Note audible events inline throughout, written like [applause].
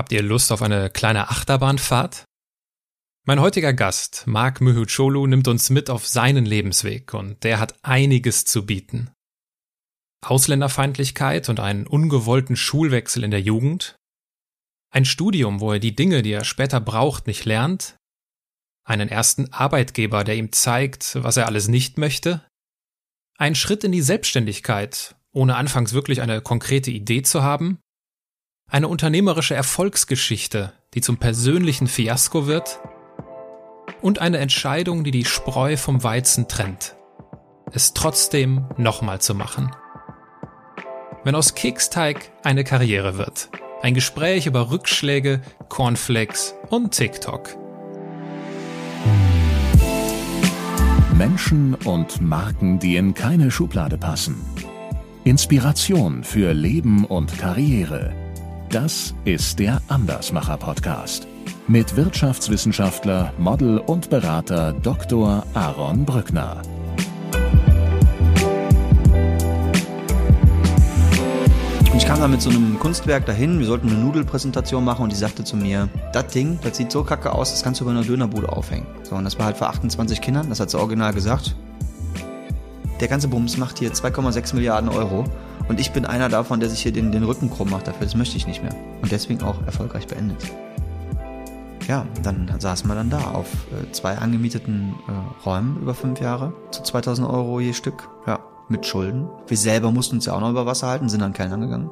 Habt ihr Lust auf eine kleine Achterbahnfahrt? Mein heutiger Gast, Mark Mühucholu, nimmt uns mit auf seinen Lebensweg und der hat einiges zu bieten. Ausländerfeindlichkeit und einen ungewollten Schulwechsel in der Jugend, ein Studium, wo er die Dinge, die er später braucht, nicht lernt, einen ersten Arbeitgeber, der ihm zeigt, was er alles nicht möchte, ein Schritt in die Selbstständigkeit, ohne anfangs wirklich eine konkrete Idee zu haben, eine unternehmerische Erfolgsgeschichte, die zum persönlichen Fiasko wird, und eine Entscheidung, die die Spreu vom Weizen trennt. Es trotzdem nochmal zu machen. Wenn aus Keksteig eine Karriere wird. Ein Gespräch über Rückschläge, Cornflakes und TikTok. Menschen und Marken, die in keine Schublade passen. Inspiration für Leben und Karriere. Das ist der Andersmacher Podcast mit Wirtschaftswissenschaftler, Model und Berater Dr. Aaron Brückner. Ich kam da mit so einem Kunstwerk dahin, wir sollten eine Nudelpräsentation machen und die sagte zu mir, das Ding, das sieht so kacke aus, das kannst du über einer Dönerbude aufhängen. So, und das war halt für 28 Kindern, das hat sie original gesagt. Der ganze Bums macht hier 2,6 Milliarden Euro und ich bin einer davon, der sich hier den, den Rücken krumm macht dafür, das möchte ich nicht mehr. Und deswegen auch erfolgreich beendet. Ja, dann saßen wir dann da auf äh, zwei angemieteten äh, Räumen über fünf Jahre zu 2000 Euro je Stück. Ja, mit Schulden. Wir selber mussten uns ja auch noch über Wasser halten, sind dann Kellnern gegangen.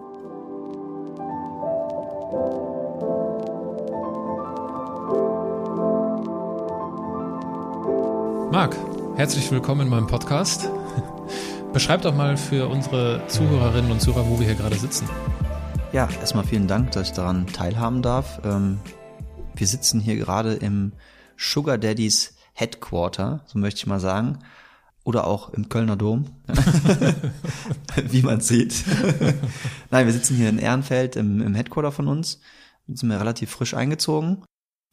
Marc, herzlich willkommen in meinem Podcast. Beschreib doch mal für unsere Zuhörerinnen und Zuhörer, wo wir hier gerade sitzen. Ja, erstmal vielen Dank, dass ich daran teilhaben darf. Ähm, wir sitzen hier gerade im Sugar Daddies Headquarter, so möchte ich mal sagen oder auch im Kölner Dom, [laughs] wie man sieht. [laughs] Nein, wir sitzen hier in Ehrenfeld im, im Headquarter von uns, Jetzt sind wir relativ frisch eingezogen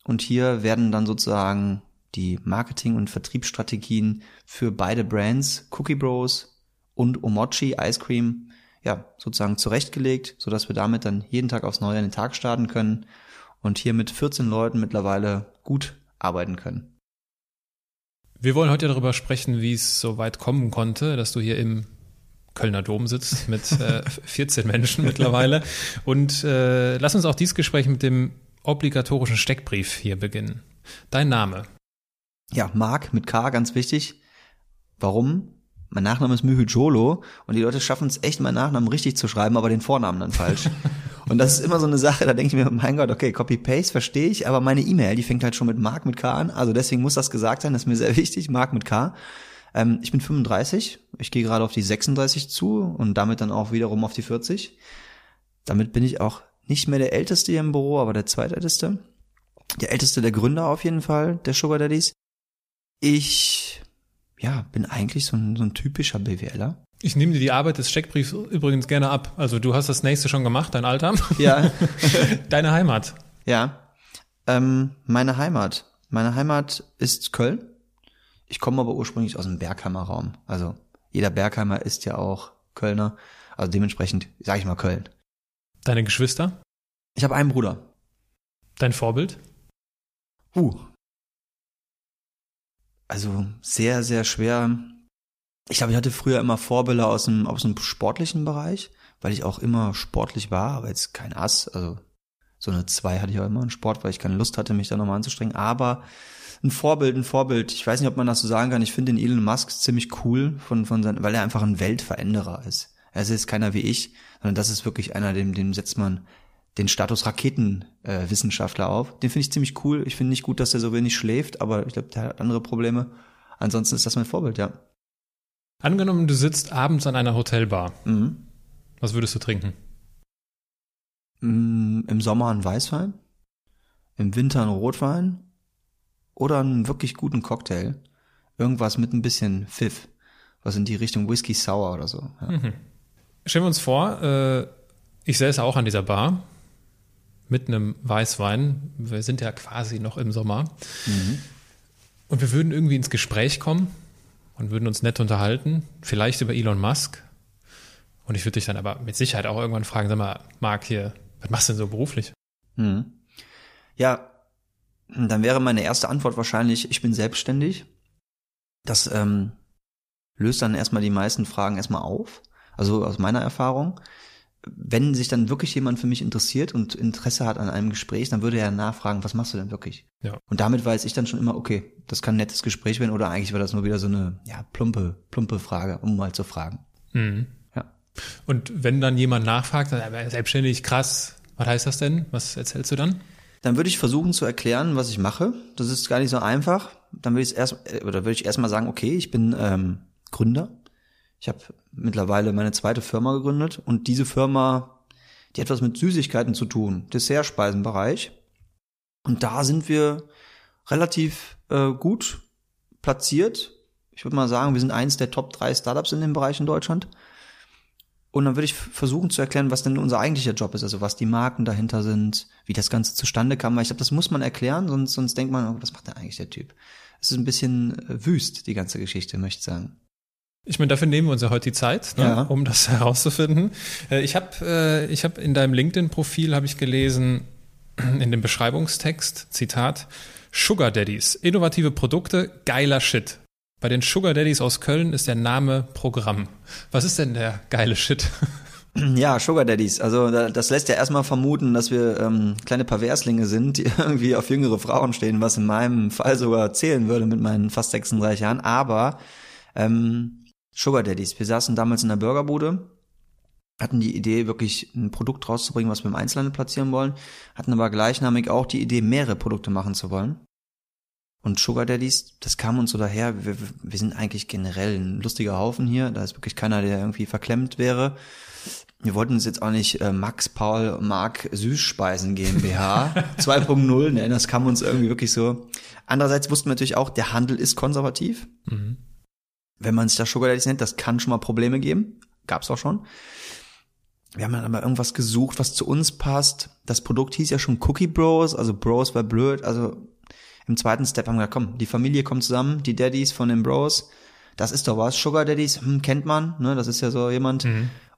und hier werden dann sozusagen die Marketing- und Vertriebsstrategien für beide Brands, Cookie Bros und Omochi Ice Cream, ja, sozusagen zurechtgelegt, so dass wir damit dann jeden Tag aufs Neue an den Tag starten können und hier mit 14 Leuten mittlerweile gut arbeiten können. Wir wollen heute darüber sprechen, wie es so weit kommen konnte, dass du hier im Kölner Dom sitzt mit [laughs] äh, 14 Menschen mittlerweile. Und äh, lass uns auch dieses Gespräch mit dem obligatorischen Steckbrief hier beginnen. Dein Name? Ja, Marc mit K, ganz wichtig. Warum? Mein Nachname ist Mühüjolo und die Leute schaffen es echt, meinen Nachnamen richtig zu schreiben, aber den Vornamen dann falsch. [laughs] und das ist immer so eine Sache, da denke ich mir, mein Gott, okay, Copy-Paste verstehe ich, aber meine E-Mail, die fängt halt schon mit Mark mit K an, also deswegen muss das gesagt sein, das ist mir sehr [laughs] wichtig, Mark mit K. Ähm, ich bin 35, ich gehe gerade auf die 36 zu und damit dann auch wiederum auf die 40. Damit bin ich auch nicht mehr der Älteste hier im Büro, aber der Zweitälteste. Der Älteste der Gründer auf jeden Fall, der Sugar Daddies. Ich ja, bin eigentlich so ein, so ein typischer BWLer. Ich nehme dir die Arbeit des Steckbriefs übrigens gerne ab. Also du hast das nächste schon gemacht, dein Alter. Ja. [laughs] Deine Heimat. Ja. Ähm, meine Heimat. Meine Heimat ist Köln. Ich komme aber ursprünglich aus dem Bergheimer Raum. Also jeder Bergheimer ist ja auch Kölner. Also dementsprechend sage ich mal Köln. Deine Geschwister? Ich habe einen Bruder. Dein Vorbild? Uh, also sehr, sehr schwer. Ich glaube, ich hatte früher immer Vorbilder aus dem, aus dem sportlichen Bereich, weil ich auch immer sportlich war, aber jetzt kein Ass. Also so eine zwei hatte ich auch immer in Sport, weil ich keine Lust hatte, mich da nochmal anzustrengen. Aber ein Vorbild, ein Vorbild. Ich weiß nicht, ob man das so sagen kann. Ich finde den Elon Musk ziemlich cool, von, von sein, weil er einfach ein Weltveränderer ist. Er ist jetzt keiner wie ich, sondern das ist wirklich einer, dem, dem setzt man den Status Raketenwissenschaftler äh, auf. Den finde ich ziemlich cool. Ich finde nicht gut, dass er so wenig schläft, aber ich glaube, der hat andere Probleme. Ansonsten ist das mein Vorbild, ja. Angenommen, du sitzt abends an einer Hotelbar. Mhm. Was würdest du trinken? Mm, Im Sommer ein Weißwein, im Winter ein Rotwein oder einen wirklich guten Cocktail. Irgendwas mit ein bisschen Pfiff. Was in die Richtung Whisky Sour oder so. Ja. Mhm. Stellen wir uns vor, äh, ich säße auch an dieser Bar mit einem Weißwein. Wir sind ja quasi noch im Sommer. Mhm. Und wir würden irgendwie ins Gespräch kommen und würden uns nett unterhalten, vielleicht über Elon Musk. Und ich würde dich dann aber mit Sicherheit auch irgendwann fragen, sag mal, Marc hier, was machst du denn so beruflich? Hm. Ja, dann wäre meine erste Antwort wahrscheinlich, ich bin selbstständig. Das ähm, löst dann erstmal die meisten Fragen erstmal auf. Also aus meiner Erfahrung. Wenn sich dann wirklich jemand für mich interessiert und Interesse hat an einem Gespräch, dann würde er nachfragen, was machst du denn wirklich? Ja. Und damit weiß ich dann schon immer, okay, das kann ein nettes Gespräch werden oder eigentlich war das nur wieder so eine, ja, plumpe, plumpe Frage, um mal zu fragen. Mhm. Ja. Und wenn dann jemand nachfragt, dann, selbstständig, krass, was heißt das denn? Was erzählst du dann? Dann würde ich versuchen zu erklären, was ich mache. Das ist gar nicht so einfach. Dann würde ich erst äh, oder würde ich erstmal sagen, okay, ich bin ähm, Gründer. Ich habe mittlerweile meine zweite Firma gegründet und diese Firma, die hat was mit Süßigkeiten zu tun, Dessertspeisenbereich. Und da sind wir relativ äh, gut platziert. Ich würde mal sagen, wir sind eins der Top drei Startups in dem Bereich in Deutschland. Und dann würde ich versuchen zu erklären, was denn unser eigentlicher Job ist, also was die Marken dahinter sind, wie das Ganze zustande kam. Weil ich glaube, das muss man erklären, sonst, sonst denkt man, oh, was macht denn eigentlich der Typ? Es ist ein bisschen äh, wüst, die ganze Geschichte, möchte ich sagen. Ich meine, dafür nehmen wir uns ja heute die Zeit, ne, Ja. um das [laughs] herauszufinden. Äh, Ich habe äh, ich hab in deinem LinkedIn-Profil habe ich gelesen [clears throat] in dem Beschreibungstext Zitat Sugar Daddies, innovative Produkte, geiler Shit. Bei den Sugar Daddies aus Köln ist der Name Programm. Was ist denn der geile Shit? [clears throat] Ja, Sugar Daddies. Also da- das lässt ja erstmal vermuten, dass wir ähm, kleine Perverslinge sind, die [laughs] irgendwie auf jüngere Frauen stehen, was in meinem Fall sogar zählen würde mit meinen fast 36 Jahren. Aber ähm, Sugar Daddies. Wir saßen damals in der Burgerbude, hatten die Idee, wirklich ein Produkt rauszubringen, was wir im Einzelhandel platzieren wollen, hatten aber gleichnamig auch die Idee, mehrere Produkte machen zu wollen. Und Sugar Daddies, das kam uns so daher, wir, wir sind eigentlich generell ein lustiger Haufen hier, da ist wirklich keiner, der irgendwie verklemmt wäre. Wir wollten uns jetzt auch nicht äh, Max Paul Mark Süßspeisen GmbH [laughs] 2.0 nennen, das kam uns irgendwie wirklich so. Andererseits wussten wir natürlich auch, der Handel ist konservativ. Mhm. Wenn man sich das Sugar Daddies nennt, das kann schon mal Probleme geben. Gab's auch schon. Wir haben dann aber irgendwas gesucht, was zu uns passt. Das Produkt hieß ja schon Cookie Bros, also Bros war blöd. Also im zweiten Step haben wir gesagt, komm, die Familie kommt zusammen, die Daddies von den Bros. Das ist doch was. Sugar Daddies, hm, kennt man, ne? Das ist ja so jemand.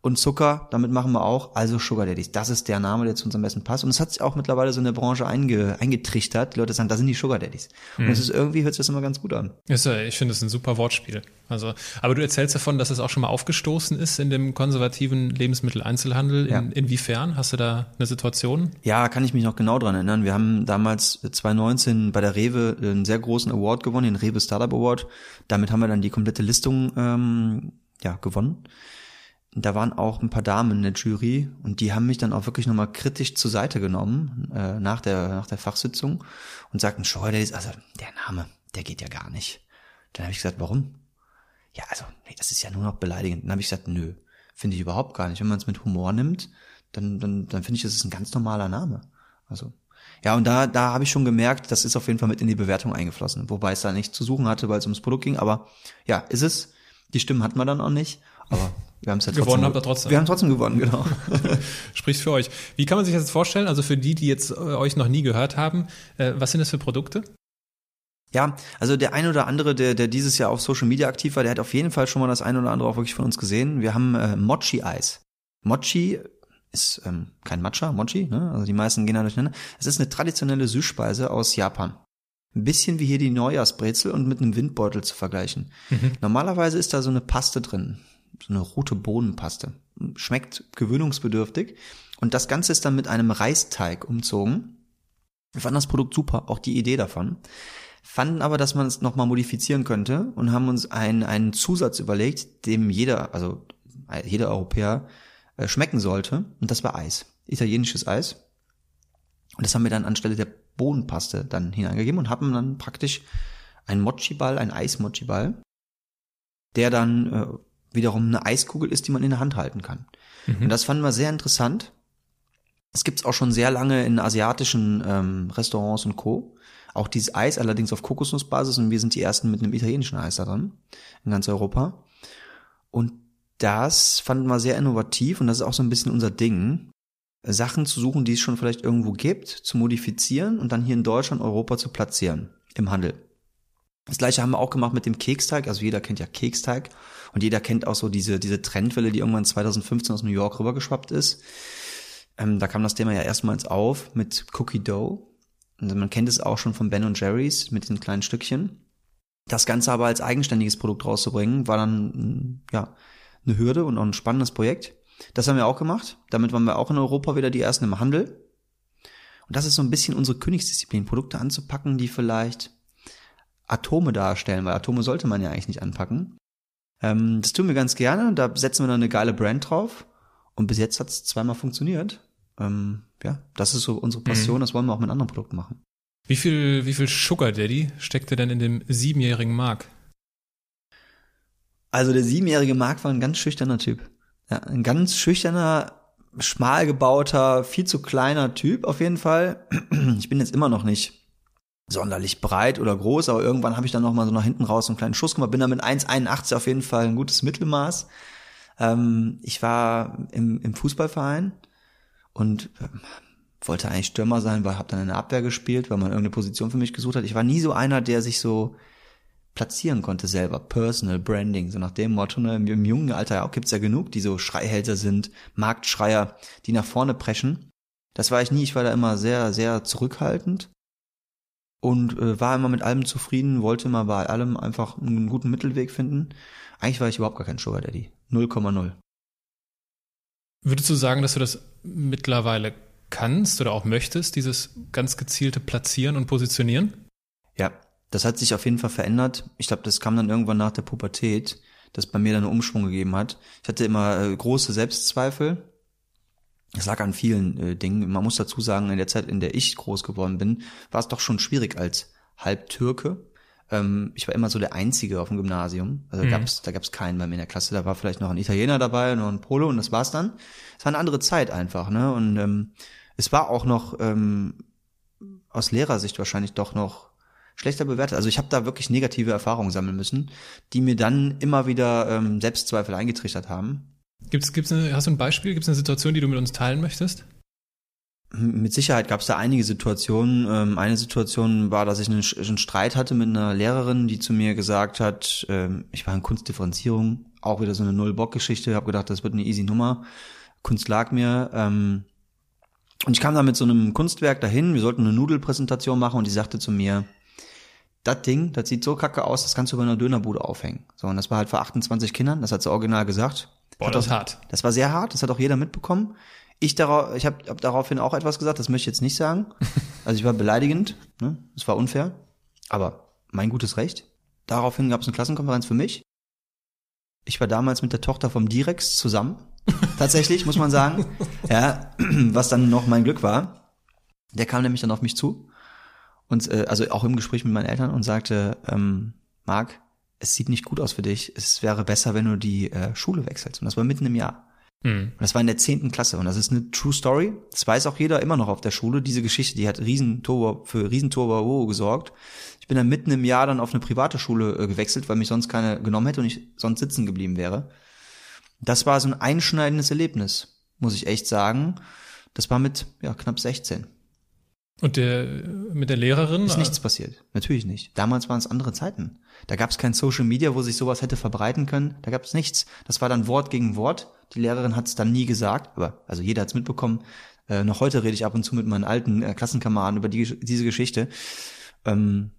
Und Zucker, damit machen wir auch. Also Sugar Daddies. Das ist der Name, der zu uns am besten passt. Und es hat sich auch mittlerweile so in der Branche einge, eingetrichtert. Die Leute sagen, da sind die Sugar Daddies. Und es ist irgendwie, hört sich das immer ganz gut an. Ja- ich finde es ein super Wortspiel. Also, aber du erzählst davon, dass es auch schon mal aufgestoßen ist in dem konservativen Lebensmitteleinzelhandel. In, Ja. Inwiefern? Hast du da eine Situation? Ja, kann ich mich noch genau dran erinnern. Wir haben damals 2019 bei der Rewe einen sehr großen Award gewonnen, den Rewe Startup Award. Damit haben wir dann die komplette Listung ähm, ja, gewonnen. Da waren auch ein paar Damen in der Jury und die haben mich dann auch wirklich nochmal kritisch zur Seite genommen äh, nach, der, nach der Fachsitzung und sagten, schau, der ist, also der Name, der geht ja gar nicht. Dann habe ich gesagt, warum? Ja, also, nee, das ist ja nur noch beleidigend. Dann habe ich gesagt, nö, finde ich überhaupt gar nicht. Wenn man es mit Humor nimmt, dann, dann, dann finde ich, das ist ein ganz normaler Name. Also, ja, und da, da habe ich schon gemerkt, das ist auf jeden Fall mit in die Bewertung eingeflossen. Wobei es da nichts zu suchen hatte, weil es ums Produkt ging. Aber ja, ist es. Die Stimmen hatten wir dann auch nicht. Aber wir haben es ja trotzdem. Gewonnen habt ihr trotzdem. Wir haben trotzdem gewonnen, genau. [laughs] Spricht für euch. Wie kann man sich das jetzt vorstellen? Also für die, die jetzt äh, euch noch nie gehört haben, äh, was sind das für Produkte? Ja, also der ein oder andere, der, der dieses Jahr auf Social Media aktiv war, der hat auf jeden Fall schon mal das ein oder andere auch wirklich von uns gesehen. Wir haben äh, Mochi-Eis. Mochi ist ähm, kein Matcha, Mochi, ne? also die meisten gehen da durcheinander. Es ist eine traditionelle Süßspeise aus Japan. Ein bisschen wie hier die Neujahrsbrezel und mit einem Windbeutel zu vergleichen. Normalerweise ist da so eine Paste drin, so eine rote Bohnenpaste. Schmeckt gewöhnungsbedürftig. Und das Ganze ist dann mit einem Reisteig umzogen. Wir fanden das Produkt super, auch die Idee davon. Fanden aber, dass man es nochmal modifizieren könnte und haben uns einen, einen Zusatz überlegt, dem jeder, also jeder Europäer äh, schmecken sollte. Und das war Eis. Italienisches Eis. Und das haben wir dann anstelle der Bohnenpaste dann hineingegeben und haben dann praktisch einen Mochi-Ball, einen Eis-Mochi-Ball, der dann äh, wiederum eine Eiskugel ist, die man in der Hand halten kann. Und das fanden wir sehr interessant. Es gibt's auch schon sehr lange in asiatischen ähm, Restaurants und Co. Auch dieses Eis, allerdings auf Kokosnussbasis und wir sind die ersten mit einem italienischen Eis da dran in ganz Europa. Und das fanden wir sehr innovativ und das ist auch so ein bisschen unser Ding, Sachen zu suchen, die es schon vielleicht irgendwo gibt, zu modifizieren und dann hier in Deutschland, Europa zu platzieren im Handel. Das gleiche haben wir auch gemacht mit dem Keksteig. Also jeder kennt ja Keksteig und jeder kennt auch so diese, diese Trendwelle, die irgendwann 2015 aus New York rübergeschwappt ist. Ähm, da kam das Thema ja erstmals auf mit Cookie Dough. Also man kennt es auch schon von Ben und Jerry's mit den kleinen Stückchen. Das Ganze aber als eigenständiges Produkt rauszubringen, war dann mm, ja eine Hürde und auch ein spannendes Projekt. Das haben wir auch gemacht. Damit waren wir auch in Europa wieder die ersten im Handel. Und das ist so ein bisschen unsere Königsdisziplin, Produkte anzupacken, die vielleicht Atome darstellen, weil Atome sollte man ja eigentlich nicht anpacken. Ähm, das tun wir ganz gerne, da setzen wir dann eine geile Brand drauf. Und bis jetzt hat es zweimal funktioniert. Ähm, ja, das ist so unsere Passion, mhm. das wollen wir auch mit anderen Produkten machen. Wie viel, wie viel Sugar Daddy steckte denn in dem siebenjährigen Mark? Also der siebenjährige Mark war ein ganz schüchterner Typ. Ja, ein ganz schüchterner, schmal gebauter, viel zu kleiner Typ auf jeden Fall. [clears throat] Ich bin jetzt immer noch nicht sonderlich breit oder groß, aber irgendwann habe ich dann noch mal so nach hinten raus so einen kleinen Schuss gemacht. Bin da mit 1,81 auf jeden Fall ein gutes Mittelmaß. Ähm, ich war im, im Fußballverein und äh, wollte eigentlich Stürmer sein, weil habe dann in der Abwehr gespielt, weil man irgendeine Position für mich gesucht hat. Ich war nie so einer, der sich so platzieren konnte selber, Personal Branding, so nach dem Motto, ne, im, im jungen Alter auch gibt's ja genug, die so Schreihälter sind, Marktschreier, die nach vorne preschen. Das war ich nie, ich war da immer sehr, sehr zurückhaltend und äh, war immer mit allem zufrieden, wollte immer bei allem einfach einen guten Mittelweg finden. Eigentlich war ich überhaupt gar kein Sugar Daddy. 0,0. Würdest du sagen, dass du das mittlerweile kannst oder auch möchtest, dieses ganz gezielte Platzieren und Positionieren? Ja, das hat sich auf jeden Fall verändert. Ich glaube, das kam dann irgendwann nach der Pubertät, das bei mir dann einen Umschwung gegeben hat. Ich hatte immer äh, große Selbstzweifel. Es lag an vielen äh, Dingen. Man muss dazu sagen, in der Zeit, in der ich groß geworden bin, war es doch schon schwierig als Halbtürke. Ähm, ich war immer so der Einzige auf dem Gymnasium. Also mhm. gab's, da gab's keinen bei mir in der Klasse. Da war vielleicht noch ein Italiener dabei, noch ein Polo und das war's dann. Es war eine andere Zeit einfach, ne? Und ähm, es war auch noch ähm, aus Lehrersicht wahrscheinlich doch noch schlechter bewertet. Also ich habe da wirklich negative Erfahrungen sammeln müssen, die mir dann immer wieder ähm, Selbstzweifel eingetrichtert haben. Gibt's, gibt's eine, hast du ein Beispiel? Gibt es eine Situation, die du mit uns teilen möchtest? Mit Sicherheit gab es da einige Situationen. Ähm, eine Situation war, dass ich einen, Streit hatte mit einer Lehrerin, die zu mir gesagt hat, ähm, ich war in Kunstdifferenzierung, auch wieder so eine Null-Bock-Geschichte, habe gedacht, das wird eine easy Nummer. Kunst lag mir. Ähm, und ich kam da mit so einem Kunstwerk dahin, wir sollten eine Nudelpräsentation machen und die sagte zu mir, das Ding, das sieht so kacke aus, das kannst du bei einer Dönerbude aufhängen. So, und das war halt vor 28 Kindern, das hat sie original gesagt. Boah, das ist hart. Das war sehr hart, das hat auch jeder mitbekommen. Ich darauf, ich habe hab daraufhin auch etwas gesagt, das möchte ich jetzt nicht sagen. [laughs] Also ich war beleidigend, ne? Es war unfair, aber mein gutes Recht. Daraufhin gab es eine Klassenkonferenz für mich. Ich war damals mit der Tochter vom Direx zusammen. [laughs] Tatsächlich, muss man sagen. Ja, [clears throat] was dann noch mein Glück war. Der kam nämlich dann auf mich zu und äh, also auch im Gespräch mit meinen Eltern und sagte, ähm, Marc, es sieht nicht gut aus für dich. Es wäre besser, wenn du die äh, Schule wechselst. Und das war mitten im Jahr. Mhm. Und das war in der zehnten Klasse. Und das ist eine True Story. Das weiß auch jeder immer noch auf der Schule. Diese Geschichte, die hat Riesenturbo, für Riesenturbo gesorgt. Ich bin dann mitten im Jahr dann auf eine private Schule äh, gewechselt, weil mich sonst keine genommen hätte und ich sonst sitzen geblieben wäre. Das war so ein einschneidendes Erlebnis, muss ich echt sagen. Das war mit ja, knapp 16. Und der mit der Lehrerin? Ist nichts passiert. Natürlich nicht. Damals waren es andere Zeiten. Da gab es kein Social Media, wo sich sowas hätte verbreiten können. Da gab es nichts. Das war dann Wort gegen Wort. Die Lehrerin hat es dann nie gesagt, aber also jeder hat es mitbekommen. Äh, noch heute rede ich ab und zu mit meinen alten äh, Klassenkameraden über die, diese Geschichte. Ähm,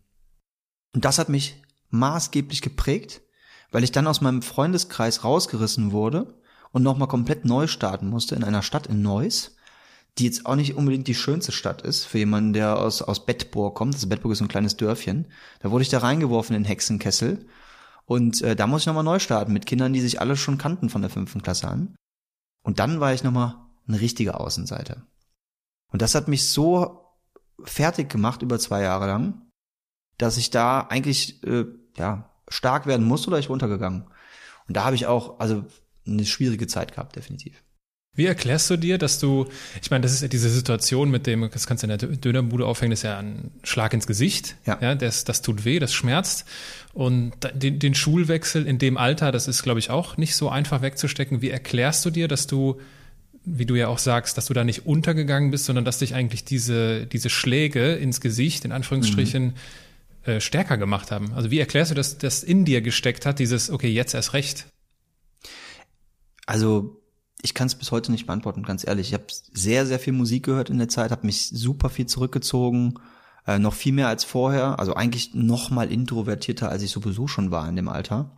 und das hat mich maßgeblich geprägt, weil ich dann aus meinem Freundeskreis rausgerissen wurde und nochmal komplett neu starten musste in einer Stadt in Neuss die jetzt auch nicht unbedingt die schönste Stadt ist für jemanden, der aus, aus Bettburg kommt. Also Bettburg ist so ein kleines Dörfchen. Da wurde ich da reingeworfen in den Hexenkessel. Und äh, da muss ich nochmal neu starten mit Kindern, die sich alle schon kannten von der fünften Klasse an. Und dann war ich nochmal eine richtige Außenseite. Und das hat mich so fertig gemacht über zwei Jahre lang, dass ich da eigentlich äh, ja stark werden musste oder ich runtergegangen. Und da habe ich auch also eine schwierige Zeit gehabt, definitiv. Wie erklärst du dir, dass du, ich meine, das ist ja diese Situation mit dem, das kannst du in der Dönerbude aufhängen, das ist ja ein Schlag ins Gesicht. Ja. ja das, das tut weh, das schmerzt. Und den, den Schulwechsel in dem Alter, das ist, glaube ich, auch nicht so einfach wegzustecken. Wie erklärst du dir, dass du, wie du ja auch sagst, dass du da nicht untergegangen bist, sondern dass dich eigentlich diese, diese Schläge ins Gesicht, in Anführungsstrichen, mhm. äh, stärker gemacht haben? Also wie erklärst du, dass das in dir gesteckt hat, dieses, okay, jetzt erst recht? Also ich kann es bis heute nicht beantworten, ganz ehrlich. Ich habe sehr, sehr viel Musik gehört in der Zeit, habe mich super viel zurückgezogen, äh, noch viel mehr als vorher. Also eigentlich noch mal introvertierter, als ich sowieso schon war in dem Alter.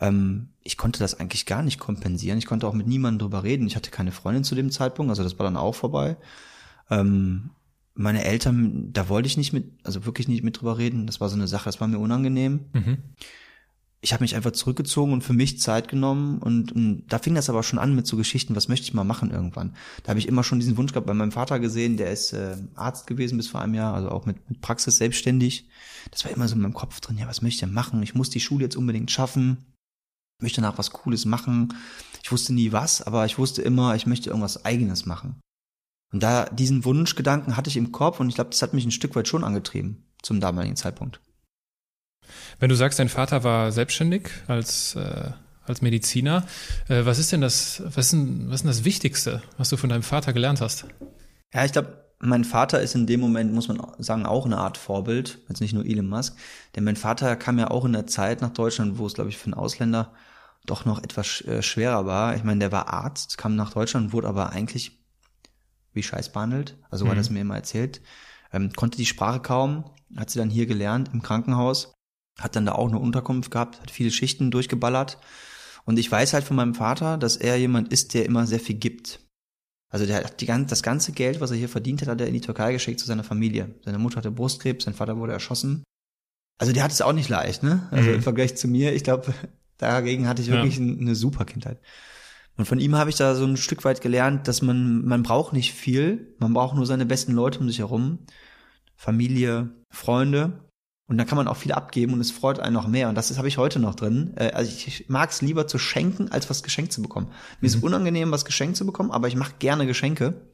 Ähm, ich konnte das eigentlich gar nicht kompensieren. Ich konnte auch mit niemandem drüber reden. Ich hatte keine Freundin zu dem Zeitpunkt, also das war dann auch vorbei. Ähm, meine Eltern, da wollte ich nicht mit, also wirklich nicht mit drüber reden. Das war so eine Sache, das war mir unangenehm. Mhm ich habe mich einfach zurückgezogen und für mich Zeit genommen und, und da fing das aber schon an mit so Geschichten, was möchte ich mal machen irgendwann. Da habe ich immer schon diesen Wunsch gehabt bei meinem Vater gesehen, der ist äh, Arzt gewesen bis vor einem Jahr, also auch mit, mit Praxis selbstständig. Das war immer so in meinem Kopf drin, ja, was möchte ich denn machen? Ich muss die Schule jetzt unbedingt schaffen. Möchte danach was Cooles machen. Ich wusste nie was, aber ich wusste immer, ich möchte irgendwas Eigenes machen. Und da diesen Wunschgedanken hatte ich im Kopf und ich glaube, das hat mich ein Stück weit schon angetrieben zum damaligen Zeitpunkt. Wenn du sagst, dein Vater war selbstständig als, äh, als Mediziner, äh, was ist denn das, was ist denn, was ist denn das Wichtigste, was du von deinem Vater gelernt hast? Ja, ich glaube, mein Vater ist in dem Moment, muss man sagen, auch eine Art Vorbild, jetzt nicht nur Elon Musk. Denn mein Vater kam ja auch in der Zeit nach Deutschland, wo es, glaube ich, für einen Ausländer doch noch etwas äh, schwerer war. Ich meine, der war Arzt, kam nach Deutschland, wurde aber eigentlich wie Scheiß behandelt. Also mhm. hat er es mir immer erzählt. Ähm, konnte die Sprache kaum, hat sie dann hier gelernt im Krankenhaus hat dann da auch eine Unterkunft gehabt, hat viele Schichten durchgeballert. Und ich weiß halt von meinem Vater, dass er jemand ist, der immer sehr viel gibt. Also der hat die, das ganze Geld, was er hier verdient hat, hat er in die Türkei geschickt zu seiner Familie. Seine Mutter hatte Brustkrebs, sein Vater wurde erschossen. Also der hat es auch nicht leicht, ne? Also mhm. im Vergleich zu mir, ich glaube, [laughs] dagegen hatte ich wirklich ja. eine super Kindheit. Und von ihm habe ich da so ein Stück weit gelernt, dass man, man braucht nicht viel, man braucht nur seine besten Leute um sich herum. Familie, Freunde. Und dann kann man auch viel abgeben und es freut einen noch mehr. Und das habe ich heute noch drin. Äh, also ich mag es lieber zu schenken, als was geschenkt zu bekommen. Mir mhm. ist unangenehm, was geschenkt zu bekommen, aber ich mache gerne Geschenke.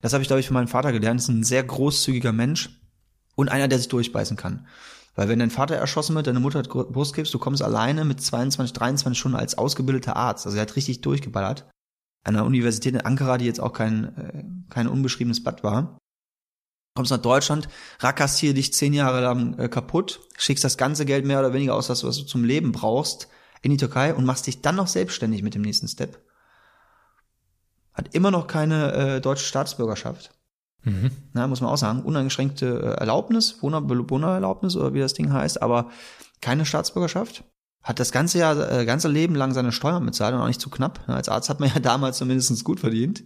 Das habe ich, glaube ich, von meinem Vater gelernt. Das ist ein sehr großzügiger Mensch und einer, der sich durchbeißen kann. Weil wenn dein Vater erschossen wird, deine Mutter hat Brustkrebs, du kommst alleine mit 22, 23 Stunden als ausgebildeter Arzt. Also er hat richtig durchgeballert. An der Universität in Ankara, die jetzt auch kein, äh, kein unbeschriebenes Blatt war kommst nach Deutschland, rackerst hier dich zehn Jahre lang äh, kaputt, schickst das ganze Geld mehr oder weniger aus, was du zum Leben brauchst, in die Türkei und machst dich dann noch selbstständig mit dem nächsten Step. Hat immer noch keine äh, deutsche Staatsbürgerschaft. Mhm. Na, muss man auch sagen, uneingeschränkte äh, Erlaubnis, Wohnererlaubnis oder wie das Ding heißt, aber keine Staatsbürgerschaft. Hat das ganze Jahr, äh, ganze Leben lang seine Steuern bezahlt und auch nicht zu knapp. Als Arzt hat man ja [laughs] damals zumindest gut verdient.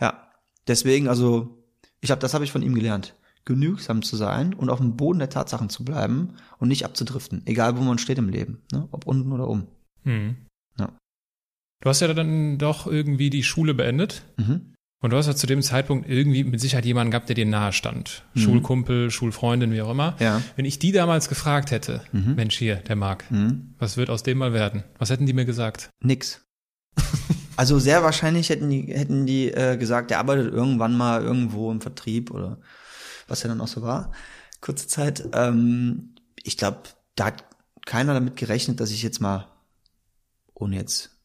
Ja, deswegen also ich glaube, das habe ich von ihm gelernt. Genügsam zu sein und auf dem Boden der Tatsachen zu bleiben und nicht abzudriften, egal wo man steht im Leben, ne? ob unten oder oben. Mhm. Ja. Du hast ja dann doch irgendwie die Schule beendet. Mhm. Und du hast ja zu dem Zeitpunkt irgendwie mit Sicherheit jemanden gehabt, der dir nahe stand. Mhm. Schulkumpel, Schulfreundin, wie auch immer. Ja. Wenn ich die damals gefragt hätte, mhm. Mensch hier, der Marc, mhm. was wird aus dem mal werden? Was hätten die mir gesagt? Nix. [laughs] Also sehr wahrscheinlich hätten die, hätten die äh, gesagt, der arbeitet irgendwann mal irgendwo im Vertrieb oder was ja dann auch so war. Kurze Zeit. Ähm, ich glaube, da hat keiner damit gerechnet, dass ich jetzt mal, ohne jetzt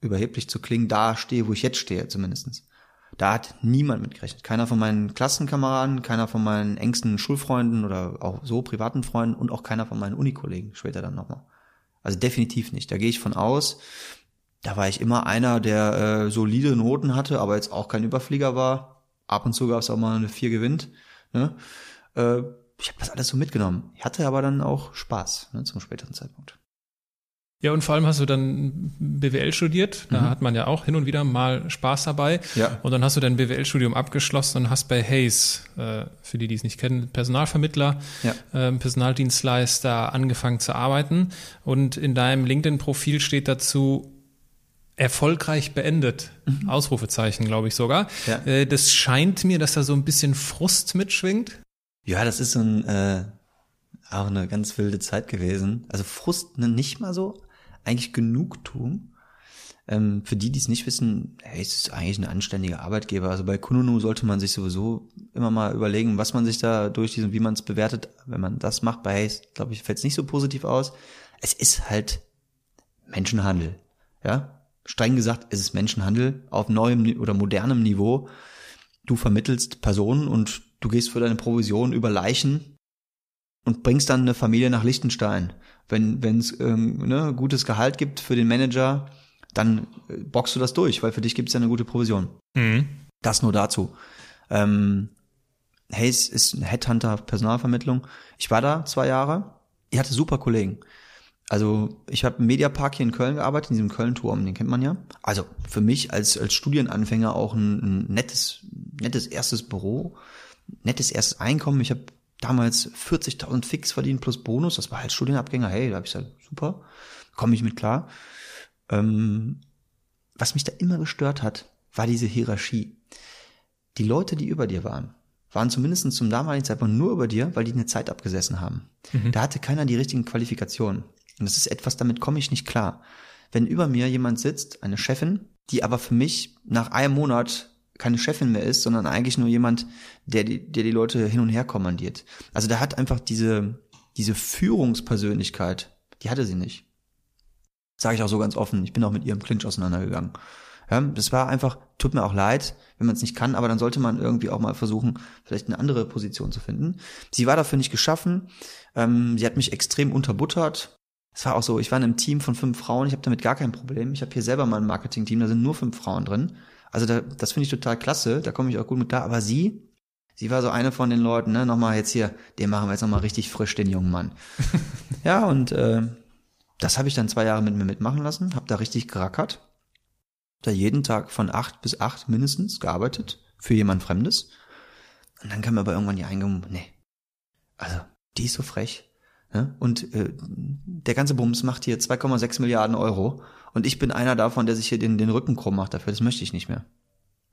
überheblich zu klingen, da stehe, wo ich jetzt stehe, zumindestens. Da hat niemand mit gerechnet. Keiner von meinen Klassenkameraden, keiner von meinen engsten Schulfreunden oder auch so privaten Freunden und auch keiner von meinen Unikollegen später dann nochmal. Also definitiv nicht. Da gehe ich von aus, da war ich immer einer, der äh, solide Noten hatte, aber jetzt auch kein Überflieger war. Ab und zu gab es auch mal eine vier gewinnt. Ne? Äh, ich habe das alles so mitgenommen. Ich hatte aber dann auch Spaß ne, zum späteren Zeitpunkt. Ja, und vor allem hast du dann BWL studiert. Da mhm. hat man ja auch hin und wieder mal Spaß dabei. Ja. Und dann hast du dein BWL-Studium abgeschlossen und hast bei Hayes, äh, für die, die es nicht kennen, Personalvermittler, ja. äh, Personaldienstleister angefangen zu arbeiten. Und in deinem LinkedIn-Profil steht dazu, erfolgreich beendet. Mhm. Ausrufezeichen, glaube ich sogar. Ja. Äh, das scheint mir, dass da so ein bisschen Frust mitschwingt. Ja, das ist so ein, äh, auch eine ganz wilde Zeit gewesen. Also Frust ne, nicht mal so, eigentlich Genugtuung. Ähm, für die, die es nicht wissen, hey, es ist eigentlich ein anständiger Arbeitgeber. Also bei Kununu sollte man sich sowieso immer mal überlegen, was man sich da durch diesen, wie man es bewertet. Wenn man das macht bei Hayes, glaube ich, fällt es nicht so positiv aus. Es ist halt Menschenhandel. Ja, streng gesagt, es ist Menschenhandel auf neuem oder modernem Niveau. Du vermittelst Personen und du gehst für deine Provision über Leichen und bringst dann eine Familie nach Liechtenstein. Wenn es ähm, ne, gutes Gehalt gibt für den Manager, dann äh, boxst du das durch, weil für dich gibt es ja eine gute Provision. Mhm. Das nur dazu. Ähm, Hayes ist ein Headhunter Personalvermittlung. Ich war da zwei Jahre. Ich hatte super Kollegen. Also ich habe im Mediapark hier in Köln gearbeitet, in diesem Köln-Turm, den kennt man ja. Also für mich als, als Studienanfänger auch ein, ein nettes, nettes erstes Büro, nettes erstes Einkommen. Ich habe damals 40.000 Fix verdient plus Bonus. Das war halt Studienabgänger. Hey, da habe ich gesagt, super, komme ich mit klar. Ähm, was mich da immer gestört hat, war diese Hierarchie. Die Leute, die über dir waren, waren zumindest zum damaligen Zeitpunkt nur über dir, weil die eine Zeit abgesessen haben. Mhm. Da hatte keiner die richtigen Qualifikationen. Und das ist etwas, damit komme ich nicht klar. Wenn über mir jemand sitzt, eine Chefin, die aber für mich nach einem Monat keine Chefin mehr ist, sondern eigentlich nur jemand, der die, der die Leute hin und her kommandiert. Also da hat einfach diese, diese Führungspersönlichkeit, die hatte sie nicht. Sage ich auch so ganz offen. Ich bin auch mit ihr im Clinch auseinandergegangen. Ja, das war einfach, tut mir auch leid, wenn man es nicht kann, aber dann sollte man irgendwie auch mal versuchen, vielleicht eine andere Position zu finden. Sie war dafür nicht geschaffen. Ähm, sie hat mich extrem unterbuttert. Es war auch so, ich war in einem Team von fünf Frauen, ich habe damit gar kein Problem. Ich habe hier selber mal ein Marketing-Team, da sind nur fünf Frauen drin. Also da, das finde ich total klasse, da komme ich auch gut mit da. Aber sie, sie war so eine von den Leuten, ne, nochmal jetzt hier, den machen wir jetzt nochmal richtig frisch, den jungen Mann. [laughs] ja, und äh, das habe ich dann zwei Jahre mit mir mitmachen lassen, habe da richtig gerackert. Da jeden Tag von acht bis acht mindestens gearbeitet für jemand Fremdes. Und dann kam aber irgendwann die Eingebung, nee, also die ist so frech. Und äh, der ganze Bums macht hier 2,6 Milliarden Euro und ich bin einer davon, der sich hier den, den Rücken krumm macht dafür. Das möchte ich nicht mehr.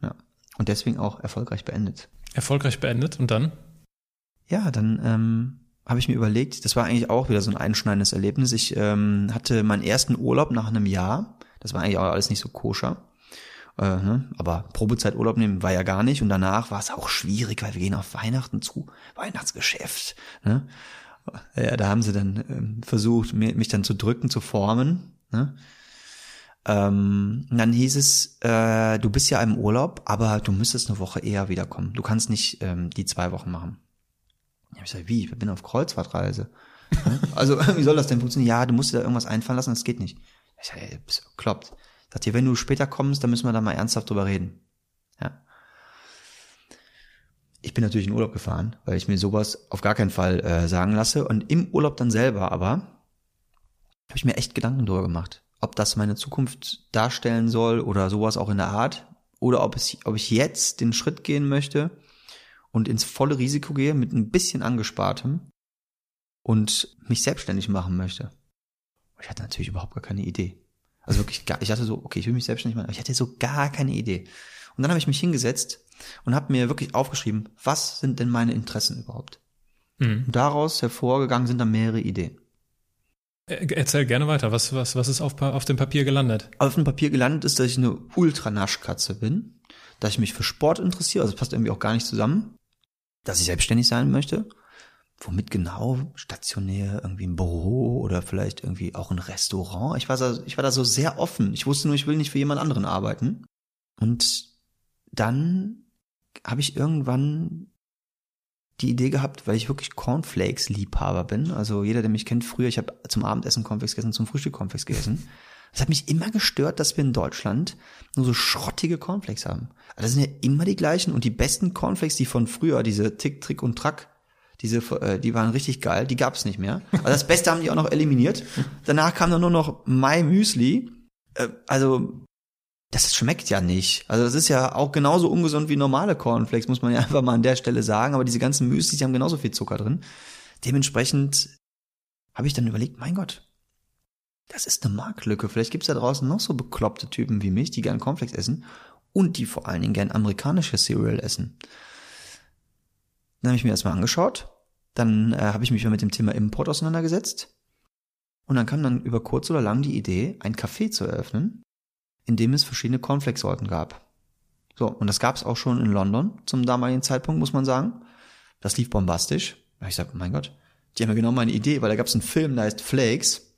Ja. Und deswegen auch erfolgreich beendet. Erfolgreich beendet und dann? Ja, dann ähm, habe ich mir überlegt, das war eigentlich auch wieder so ein einschneidendes Erlebnis. Ich ähm, hatte meinen ersten Urlaub nach einem Jahr. Das war eigentlich auch alles nicht so koscher. Äh, ne? Aber Probezeiturlaub nehmen war ja gar nicht. Und danach war es auch schwierig, weil wir gehen auf Weihnachten zu. Weihnachtsgeschäft. Ne? Ja, da haben sie dann ähm, versucht, mich dann zu drücken, zu formen. Ne? Ähm, dann hieß es, äh, du bist ja im Urlaub, aber du müsstest eine Woche eher wiederkommen. Du kannst nicht ähm, die zwei Wochen machen. Ja, ich sag, wie? Ich bin auf Kreuzfahrtreise. [laughs] also, [laughs] wie soll das denn funktionieren? Ja, du musst dir da irgendwas einfallen lassen, das geht nicht. Ich sag, ey, bekloppt. Sagt ihr, wenn du später kommst, dann müssen wir da mal ernsthaft drüber reden. Ja. Ich bin natürlich in Urlaub gefahren, weil ich mir sowas auf gar keinen Fall äh, sagen lasse. Und im Urlaub dann selber aber habe ich mir echt Gedanken darüber gemacht, ob das meine Zukunft darstellen soll oder sowas auch in der Art. Oder ob, es, ob ich jetzt den Schritt gehen möchte und ins volle Risiko gehe mit ein bisschen angespartem und mich selbstständig machen möchte. Ich hatte natürlich überhaupt gar keine Idee. Also wirklich gar, ich hatte so, okay, ich will mich selbstständig machen, aber ich hatte so gar keine Idee. Und dann habe ich mich hingesetzt und habe mir wirklich aufgeschrieben, was sind denn meine Interessen überhaupt? Mhm. Und daraus hervorgegangen sind dann mehrere Ideen. Äh, Erzähl gerne weiter. Was, was, was ist auf, auf dem Papier gelandet? Auf dem Papier gelandet ist, dass ich eine Ultranaschkatze bin, dass ich mich für Sport interessiere, also passt irgendwie auch gar nicht zusammen, dass ich selbstständig sein möchte. Womit genau? Stationär, irgendwie ein Büro oder vielleicht irgendwie auch ein Restaurant. Ich war, so, ich war da so sehr offen. Ich wusste nur, ich will nicht für jemand anderen arbeiten. Und dann habe ich irgendwann die Idee gehabt, weil ich wirklich Cornflakes-Liebhaber bin. Also jeder, der mich kennt, früher, ich habe zum Abendessen Cornflakes gegessen, zum Frühstück Cornflakes gegessen. [laughs] Es hat mich immer gestört, dass wir in Deutschland nur so schrottige Cornflakes haben. Also das sind ja immer die gleichen und die besten Cornflakes, die von früher, diese Tick, Trick und Track, diese, äh, die waren richtig geil, die gab's nicht mehr. Also das Beste haben die auch noch eliminiert. [laughs] Danach kam dann nur noch My Müsli. Äh, also das schmeckt ja nicht. Also das ist ja auch genauso ungesund wie normale Cornflakes, muss man ja [laughs] einfach mal an der Stelle sagen. Aber diese ganzen Müsli, die haben genauso viel Zucker drin. Dementsprechend habe ich dann überlegt, mein Gott, das ist eine Marktlücke. Vielleicht gibt's da draußen noch so bekloppte Typen wie mich, die gern Cornflakes essen und die vor allen Dingen gern amerikanische Cereal essen. Dann habe ich mir das mal angeschaut. Dann äh, habe ich mich mal mit dem Thema Import auseinandergesetzt. Und dann kam dann über kurz oder lang die Idee, ein Café zu eröffnen, in dem es verschiedene Cornflakes-Sorten gab. So, und das gab es auch schon in London zum damaligen Zeitpunkt, muss man sagen. Das lief bombastisch. Ich gesagt, mein Gott, die haben ja genau meine Idee, weil da gab es einen Film, der heißt Flakes.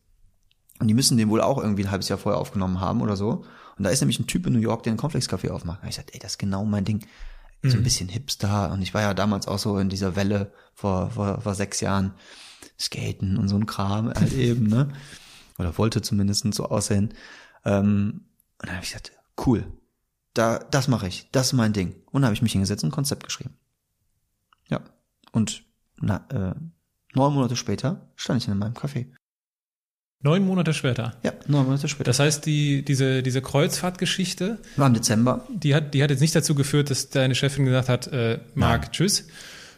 Und die müssen den wohl auch irgendwie ein halbes Jahr vorher aufgenommen haben oder so. Und da ist nämlich ein Typ in New York, der einen Cornflakes-Café aufmacht. Hab ich gesagt, ey, das ist genau mein Ding. So ein bisschen Hipster. Und ich war ja damals auch so in dieser Welle vor, vor, vor sechs Jahren. Skaten und so ein Kram halt eben, ne? Oder wollte zumindest so aussehen. Ähm, Und dann habe ich gesagt, cool, da, das mache ich, das ist mein Ding. Und dann habe ich mich hingesetzt und ein Konzept geschrieben. Ja. Und na, äh, neun Monate später stand ich in meinem Café. Neun Monate später. Ja, neun Monate später. Das heißt, die, diese, diese Kreuzfahrtgeschichte, War im Dezember. die hat, die hat jetzt nicht dazu geführt, dass deine Chefin gesagt hat, äh, Marc, tschüss,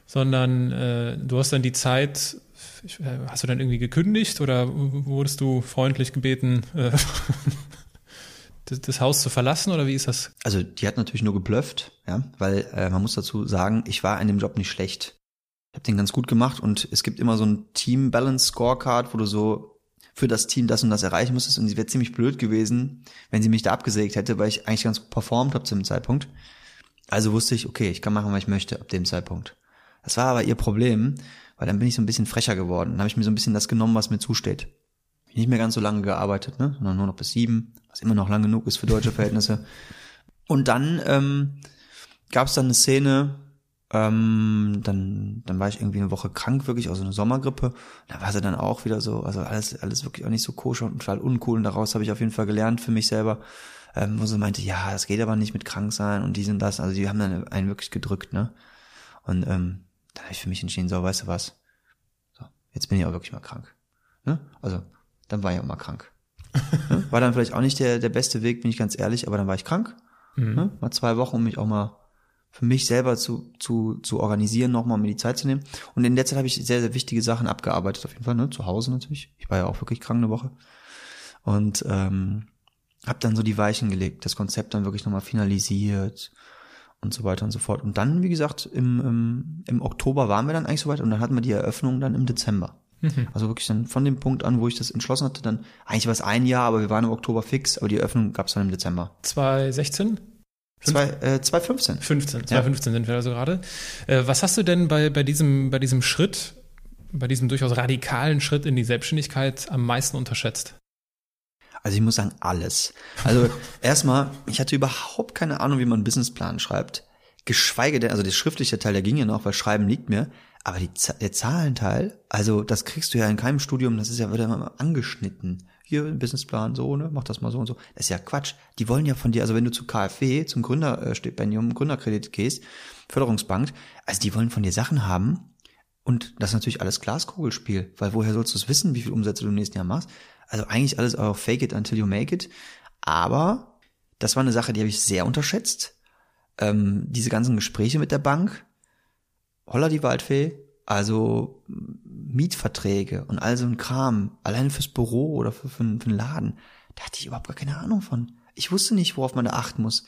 sondern äh, du hast dann die Zeit, äh, hast du dann irgendwie gekündigt oder wurdest du freundlich gebeten, äh, das, das Haus zu verlassen oder wie ist das? Also die hat natürlich nur geblufft, ja, weil äh, man muss dazu sagen, ich war in dem Job nicht schlecht. Ich habe den ganz gut gemacht und es gibt immer so ein Team Balance Scorecard, wo du so für das Team das und das erreichen musstest und sie wäre ziemlich blöd gewesen, wenn sie mich da abgesägt hätte, weil ich eigentlich ganz gut performt habe zu dem Zeitpunkt. Also wusste ich, okay, ich kann machen, was ich möchte ab dem Zeitpunkt. Das war aber ihr Problem, weil dann bin ich so ein bisschen frecher geworden. Dann habe ich mir so ein bisschen das genommen, was mir zusteht. Nicht mehr ganz so lange gearbeitet, ne? sondern nur noch bis sieben, was immer noch lang genug ist für deutsche Verhältnisse. Und dann ähm, gab es dann eine Szene, ähm, dann, dann war ich irgendwie eine Woche krank, wirklich, also eine Sommergrippe. Da war sie dann auch wieder so, also alles, alles wirklich auch nicht so koscher und total uncool. Und daraus habe ich auf jeden Fall gelernt für mich selber, ähm, wo sie meinte, ja, das geht aber nicht mit krank sein und dies und das. Also die haben dann einen wirklich gedrückt, ne? Und ähm, da habe ich für mich entschieden, so, weißt du was? So, jetzt bin ich auch wirklich mal krank. Ne? Also, dann war ich auch mal krank. Ne? War dann vielleicht auch nicht der, der beste Weg, bin ich ganz ehrlich, aber dann war ich krank. Ne? Mal zwei Wochen, um mich auch mal für mich selber zu, zu, zu organisieren, nochmal mir die Zeit zu nehmen. Und in der Zeit habe ich sehr, sehr wichtige Sachen abgearbeitet, auf jeden Fall, ne? zu Hause natürlich. Ich war ja auch wirklich krank eine Woche. Und ähm, habe dann so die Weichen gelegt, das Konzept dann wirklich nochmal finalisiert und so weiter und so fort. Und dann, wie gesagt, im, im, im Oktober waren wir dann eigentlich soweit und dann hatten wir die Eröffnung dann im Dezember. Also wirklich dann von dem Punkt an, wo ich das entschlossen hatte, dann, eigentlich war es ein Jahr, aber wir waren im Oktober fix, aber die Eröffnung gab es dann im Dezember. 2016? Zwei, äh, 2015. 15, 2015 sind wir also gerade. Äh, was hast du denn bei, bei, diesem, bei diesem Schritt, bei diesem durchaus radikalen Schritt in die Selbstständigkeit am meisten unterschätzt? Also ich muss sagen, alles. Also [laughs] erstmal, ich hatte überhaupt keine Ahnung, wie man einen Businessplan schreibt. Geschweige denn, also der schriftliche Teil, der ging ja noch, weil Schreiben liegt mir. Aber die, der Zahlenteil, also das kriegst du ja in keinem Studium, das ist ja wieder mal angeschnitten. Hier Businessplan, so, ne, mach das mal so und so. Das ist ja Quatsch. Die wollen ja von dir, also wenn du zu KfW, zum Gründerstipendium, Gründerkredit gehst, Förderungsbank, also die wollen von dir Sachen haben, und das ist natürlich alles Glaskugelspiel, weil woher sollst du es wissen, wie viel Umsätze du im nächsten Jahr machst? Also eigentlich alles auch fake it until you make it. Aber das war eine Sache, die habe ich sehr unterschätzt. Ähm, diese ganzen Gespräche mit der Bank, holla die Waldfee, also Mietverträge und all so ein Kram, alleine fürs Büro oder für, für, für einen Laden, da hatte ich überhaupt gar keine Ahnung von. Ich wusste nicht, worauf man da achten muss.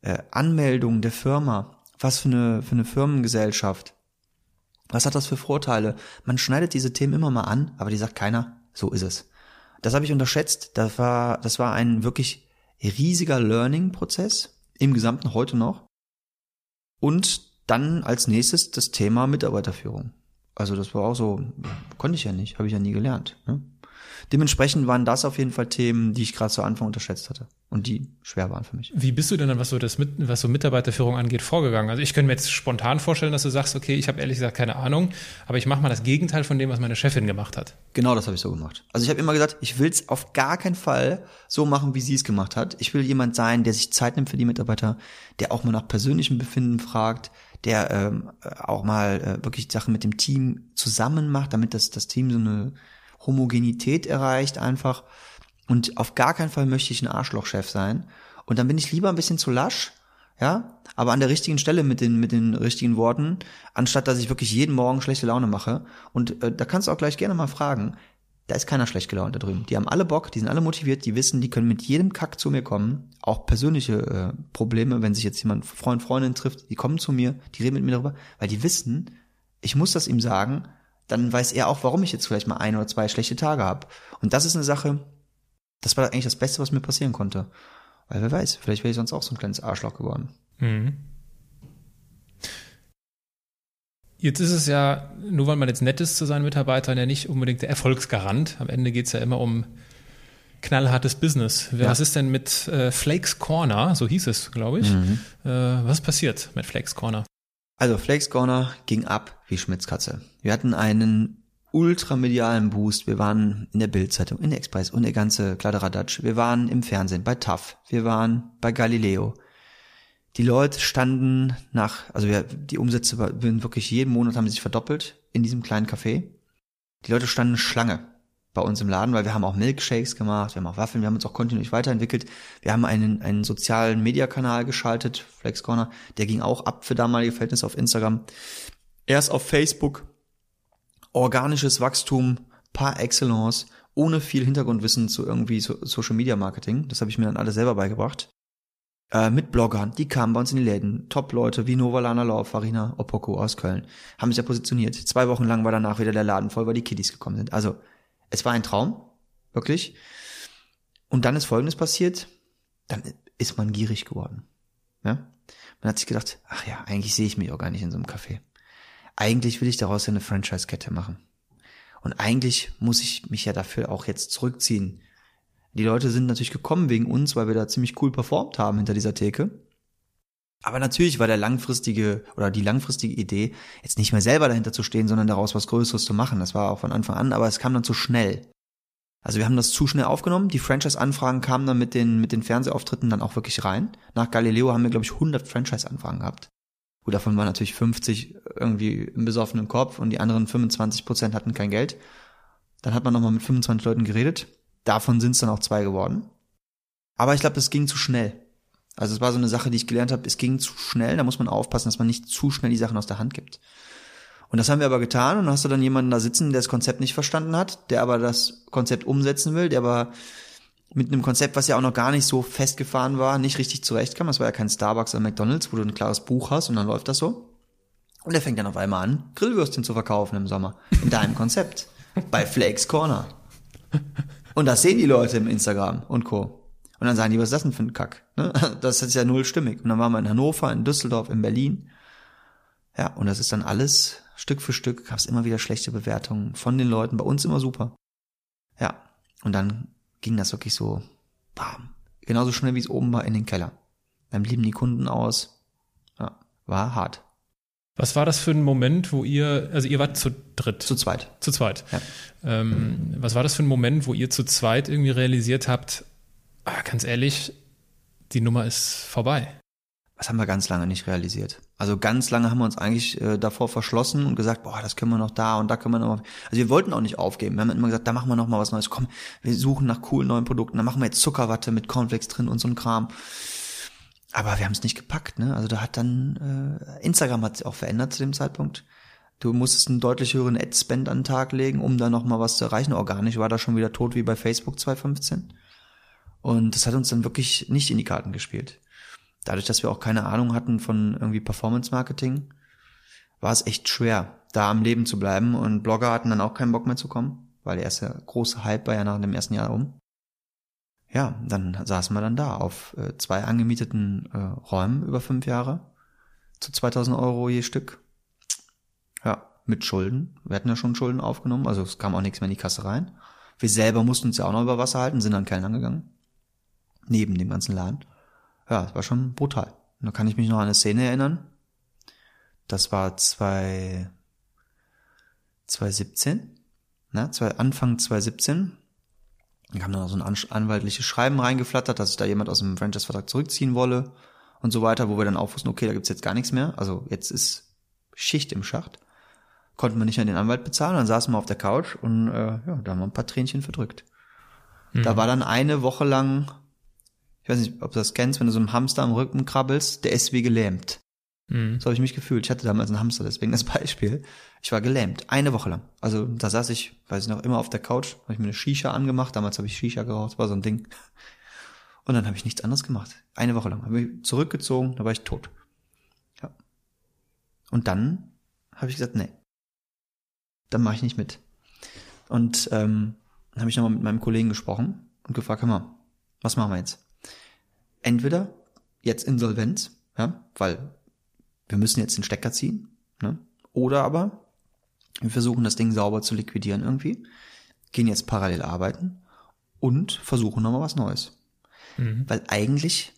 Äh, Anmeldung der Firma, was für eine, für eine Firmengesellschaft, was hat das für Vorteile? Man schneidet diese Themen immer mal an, aber die sagt keiner, so ist es. Das habe ich unterschätzt. Das war, das war ein wirklich riesiger Learning-Prozess im Gesamten heute noch. Und dann als nächstes das Thema Mitarbeiterführung. Also das war auch so, konnte ich ja nicht, habe ich ja nie gelernt. Ne? Dementsprechend waren das auf jeden Fall Themen, die ich gerade zu Anfang unterschätzt hatte und die schwer waren für mich. Wie bist du denn dann, was so das mit, was so Mitarbeiterführung angeht, vorgegangen? Also ich könnte mir jetzt spontan vorstellen, dass du sagst, okay, ich habe ehrlich gesagt keine Ahnung, aber ich mache mal das Gegenteil von dem, was meine Chefin gemacht hat. Genau das habe ich so gemacht. Also ich habe immer gesagt, ich will es auf gar keinen Fall so machen, wie sie es gemacht hat. Ich will jemand sein, der sich Zeit nimmt für die Mitarbeiter, der auch mal nach persönlichem Befinden fragt, der ähm, auch mal äh, wirklich Sachen mit dem Team zusammen macht, damit das, das Team so eine Homogenität erreicht einfach. Und auf gar keinen Fall möchte ich ein Arschlochchef sein. Und dann bin ich lieber ein bisschen zu lasch, ja, aber an der richtigen Stelle mit den, mit den richtigen Worten, anstatt dass ich wirklich jeden Morgen schlechte Laune mache. Und äh, da kannst du auch gleich gerne mal fragen, da ist keiner schlecht gelaunt da drüben. Die haben alle Bock, die sind alle motiviert, die wissen, die können mit jedem Kack zu mir kommen. Auch persönliche äh, Probleme, wenn sich jetzt jemand, Freund, Freundin trifft, die kommen zu mir, die reden mit mir darüber, weil die wissen, ich muss das ihm sagen, dann weiß er auch, warum ich jetzt vielleicht mal ein oder zwei schlechte Tage habe. Und das ist eine Sache, das war eigentlich das Beste, was mir passieren konnte. Weil wer weiß, vielleicht wäre ich sonst auch so ein kleines Arschloch geworden. Mhm. Jetzt ist es ja, nur weil man jetzt nett ist zu seinen Mitarbeitern, ja nicht unbedingt der Erfolgsgarant. Am Ende geht es ja immer um knallhartes Business. Ja. Was ist denn mit äh, Flakes Corner, so hieß es, glaube ich. Mhm. Äh, was passiert mit Flakes Corner? Also Flakes Corner ging ab wie Schmitz Katze. Wir hatten einen ultramedialen Boost. Wir waren in der Bildzeitung, in der Express und der ganze Kladderadatsch. Wir waren im Fernsehen bei TAF. Wir waren bei Galileo. Die Leute standen nach, also wir, die Umsätze waren wirklich jeden Monat haben sich verdoppelt in diesem kleinen Café. Die Leute standen Schlange bei uns im Laden, weil wir haben auch Milkshakes gemacht, wir haben auch Waffeln, wir haben uns auch kontinuierlich weiterentwickelt. Wir haben einen, einen sozialen Mediakanal geschaltet, Flex Corner, der ging auch ab für damalige Verhältnisse auf Instagram. Erst auf Facebook, organisches Wachstum par excellence, ohne viel Hintergrundwissen zu irgendwie so Social Media Marketing. Das habe ich mir dann alles selber beigebracht. Äh, mit Bloggern, die kamen bei uns in die Läden. Top-Leute wie Novalana Lauf, Farina Opoko aus Köln, haben sich ja positioniert. Zwei Wochen lang war danach wieder der Laden voll, weil die Kiddies gekommen sind. Also es war ein Traum, wirklich. Und dann ist Folgendes passiert, dann ist man gierig geworden. Ja? Man hat sich gedacht, ach ja, eigentlich sehe ich mich auch gar nicht in so einem Café. Eigentlich will ich daraus ja eine Franchise-Kette machen. Und eigentlich muss ich mich ja dafür auch jetzt zurückziehen. Die Leute sind natürlich gekommen wegen uns, weil wir da ziemlich cool performt haben hinter dieser Theke. Aber natürlich war der langfristige oder die langfristige Idee, jetzt nicht mehr selber dahinter zu stehen, sondern daraus was Größeres zu machen. Das war auch von Anfang an, aber es kam dann zu schnell. Also wir haben das zu schnell aufgenommen. Die Franchise-Anfragen kamen dann mit den, mit den Fernsehauftritten dann auch wirklich rein. Nach Galileo haben wir, glaube ich, 100 Franchise-Anfragen gehabt. Gut, davon waren natürlich 50 irgendwie im besoffenen Kopf und die anderen 25 Prozent hatten kein Geld. Dann hat man nochmal mit 25 Leuten geredet. Davon sind es dann auch zwei geworden. Aber ich glaube, das ging zu schnell. Also es war so eine Sache, die ich gelernt habe, es ging zu schnell, da muss man aufpassen, dass man nicht zu schnell die Sachen aus der Hand gibt. Und das haben wir aber getan und dann hast du dann jemanden da sitzen, der das Konzept nicht verstanden hat, der aber das Konzept umsetzen will, der aber mit einem Konzept, was ja auch noch gar nicht so festgefahren war, nicht richtig zurechtkam. Das war ja kein Starbucks oder McDonalds, wo du ein klares Buch hast und dann läuft das so. Und er fängt dann auf einmal an, Grillwürstchen zu verkaufen im Sommer. In deinem Konzept. Bei Flakes Corner. Und das sehen die Leute im Instagram und Co. Und dann sagen die, was ist das denn für ein Kack? Ne? [laughs] Das ist ja null stimmig. Und dann waren wir in Hannover, in Düsseldorf, in Berlin. Ja, und das ist dann alles Stück für Stück, gab es immer wieder schlechte Bewertungen von den Leuten, bei uns immer super. Ja, und dann ging das wirklich so, bam, genauso schnell wie es oben war in den Keller. Dann blieben die Kunden aus. Ja, war hart. Was war das für ein Moment, wo ihr, also ihr wart zu dritt? Zu zweit. Zu zweit. Ja. Ähm, was war das für ein Moment, wo ihr zu zweit irgendwie realisiert habt, ah, ganz ehrlich, die Nummer ist vorbei. Das haben wir ganz lange nicht realisiert. Also ganz lange haben wir uns eigentlich äh, davor verschlossen und gesagt, boah, das können wir noch da und da können wir noch mal. Also wir wollten auch nicht aufgeben. Wir haben immer gesagt, da machen wir noch mal was Neues. Komm, wir suchen nach coolen neuen Produkten. Da machen wir jetzt Zuckerwatte mit Cornflakes drin und so ein Kram. Aber wir haben es nicht gepackt, ne? Also da hat dann äh, Instagram hat sich auch verändert zu dem Zeitpunkt. Du musstest einen deutlich höheren Ad-Spend an den Tag legen, um da noch mal was zu erreichen. Organisch war da schon wieder tot wie bei Facebook 2015. Und das hat uns dann wirklich nicht in die Karten gespielt. Dadurch, dass wir auch keine Ahnung hatten von irgendwie Performance Marketing, war es echt schwer, da am Leben zu bleiben. Und Blogger hatten dann auch keinen Bock mehr zu kommen, weil der erste große Hype war ja nach dem ersten Jahr um. Ja, dann saßen wir dann da auf äh, zwei angemieteten äh, Räumen über fünf Jahre zu 2000 Euro je Stück. Ja, mit Schulden. Wir hatten ja schon Schulden aufgenommen, also es kam auch nichts mehr in die Kasse rein. Wir selber mussten uns ja auch noch über Wasser halten, sind dann Kellnern gegangen neben dem ganzen Laden. Ja, es war schon brutal. Da kann ich mich noch an eine Szene erinnern. Das war zwei, 2017, ne, zwei, Anfang 2017. Dann kam dann so ein anwaltliches Schreiben reingeflattert, dass sich da jemand aus dem Franchise-Vertrag zurückziehen wolle und so weiter, wo wir dann aufwussten, okay, da gibt's jetzt gar nichts mehr. Also jetzt ist Schicht im Schacht. Konnten wir nicht an den Anwalt bezahlen, dann saßen wir auf der Couch und äh, ja, da haben wir ein paar Tränchen verdrückt. Mhm. Da war dann eine Woche lang ich weiß nicht, ob du das kennst, wenn du so einem Hamster am Rücken krabbelst, der ist wie gelähmt. Mhm. So habe ich mich gefühlt. Ich hatte damals einen Hamster, deswegen das Beispiel. Ich war gelähmt, eine Woche lang. Also da saß ich, weiß ich noch, immer auf der Couch, habe ich mir eine Shisha angemacht. Damals habe ich Shisha geraucht, war so ein Ding. Und dann habe ich nichts anderes gemacht. Eine Woche lang. Habe ich zurückgezogen, da war ich tot. Ja. Und dann habe ich gesagt, nee. Dann mache ich nicht mit. Und ähm, dann habe ich nochmal mit meinem Kollegen gesprochen und gefragt, hör mal, was machen wir jetzt? entweder jetzt Insolvenz, ja, weil wir müssen jetzt den Stecker ziehen, ne? oder aber wir versuchen das Ding sauber zu liquidieren irgendwie, gehen jetzt parallel arbeiten und versuchen nochmal was Neues. Mhm. Weil eigentlich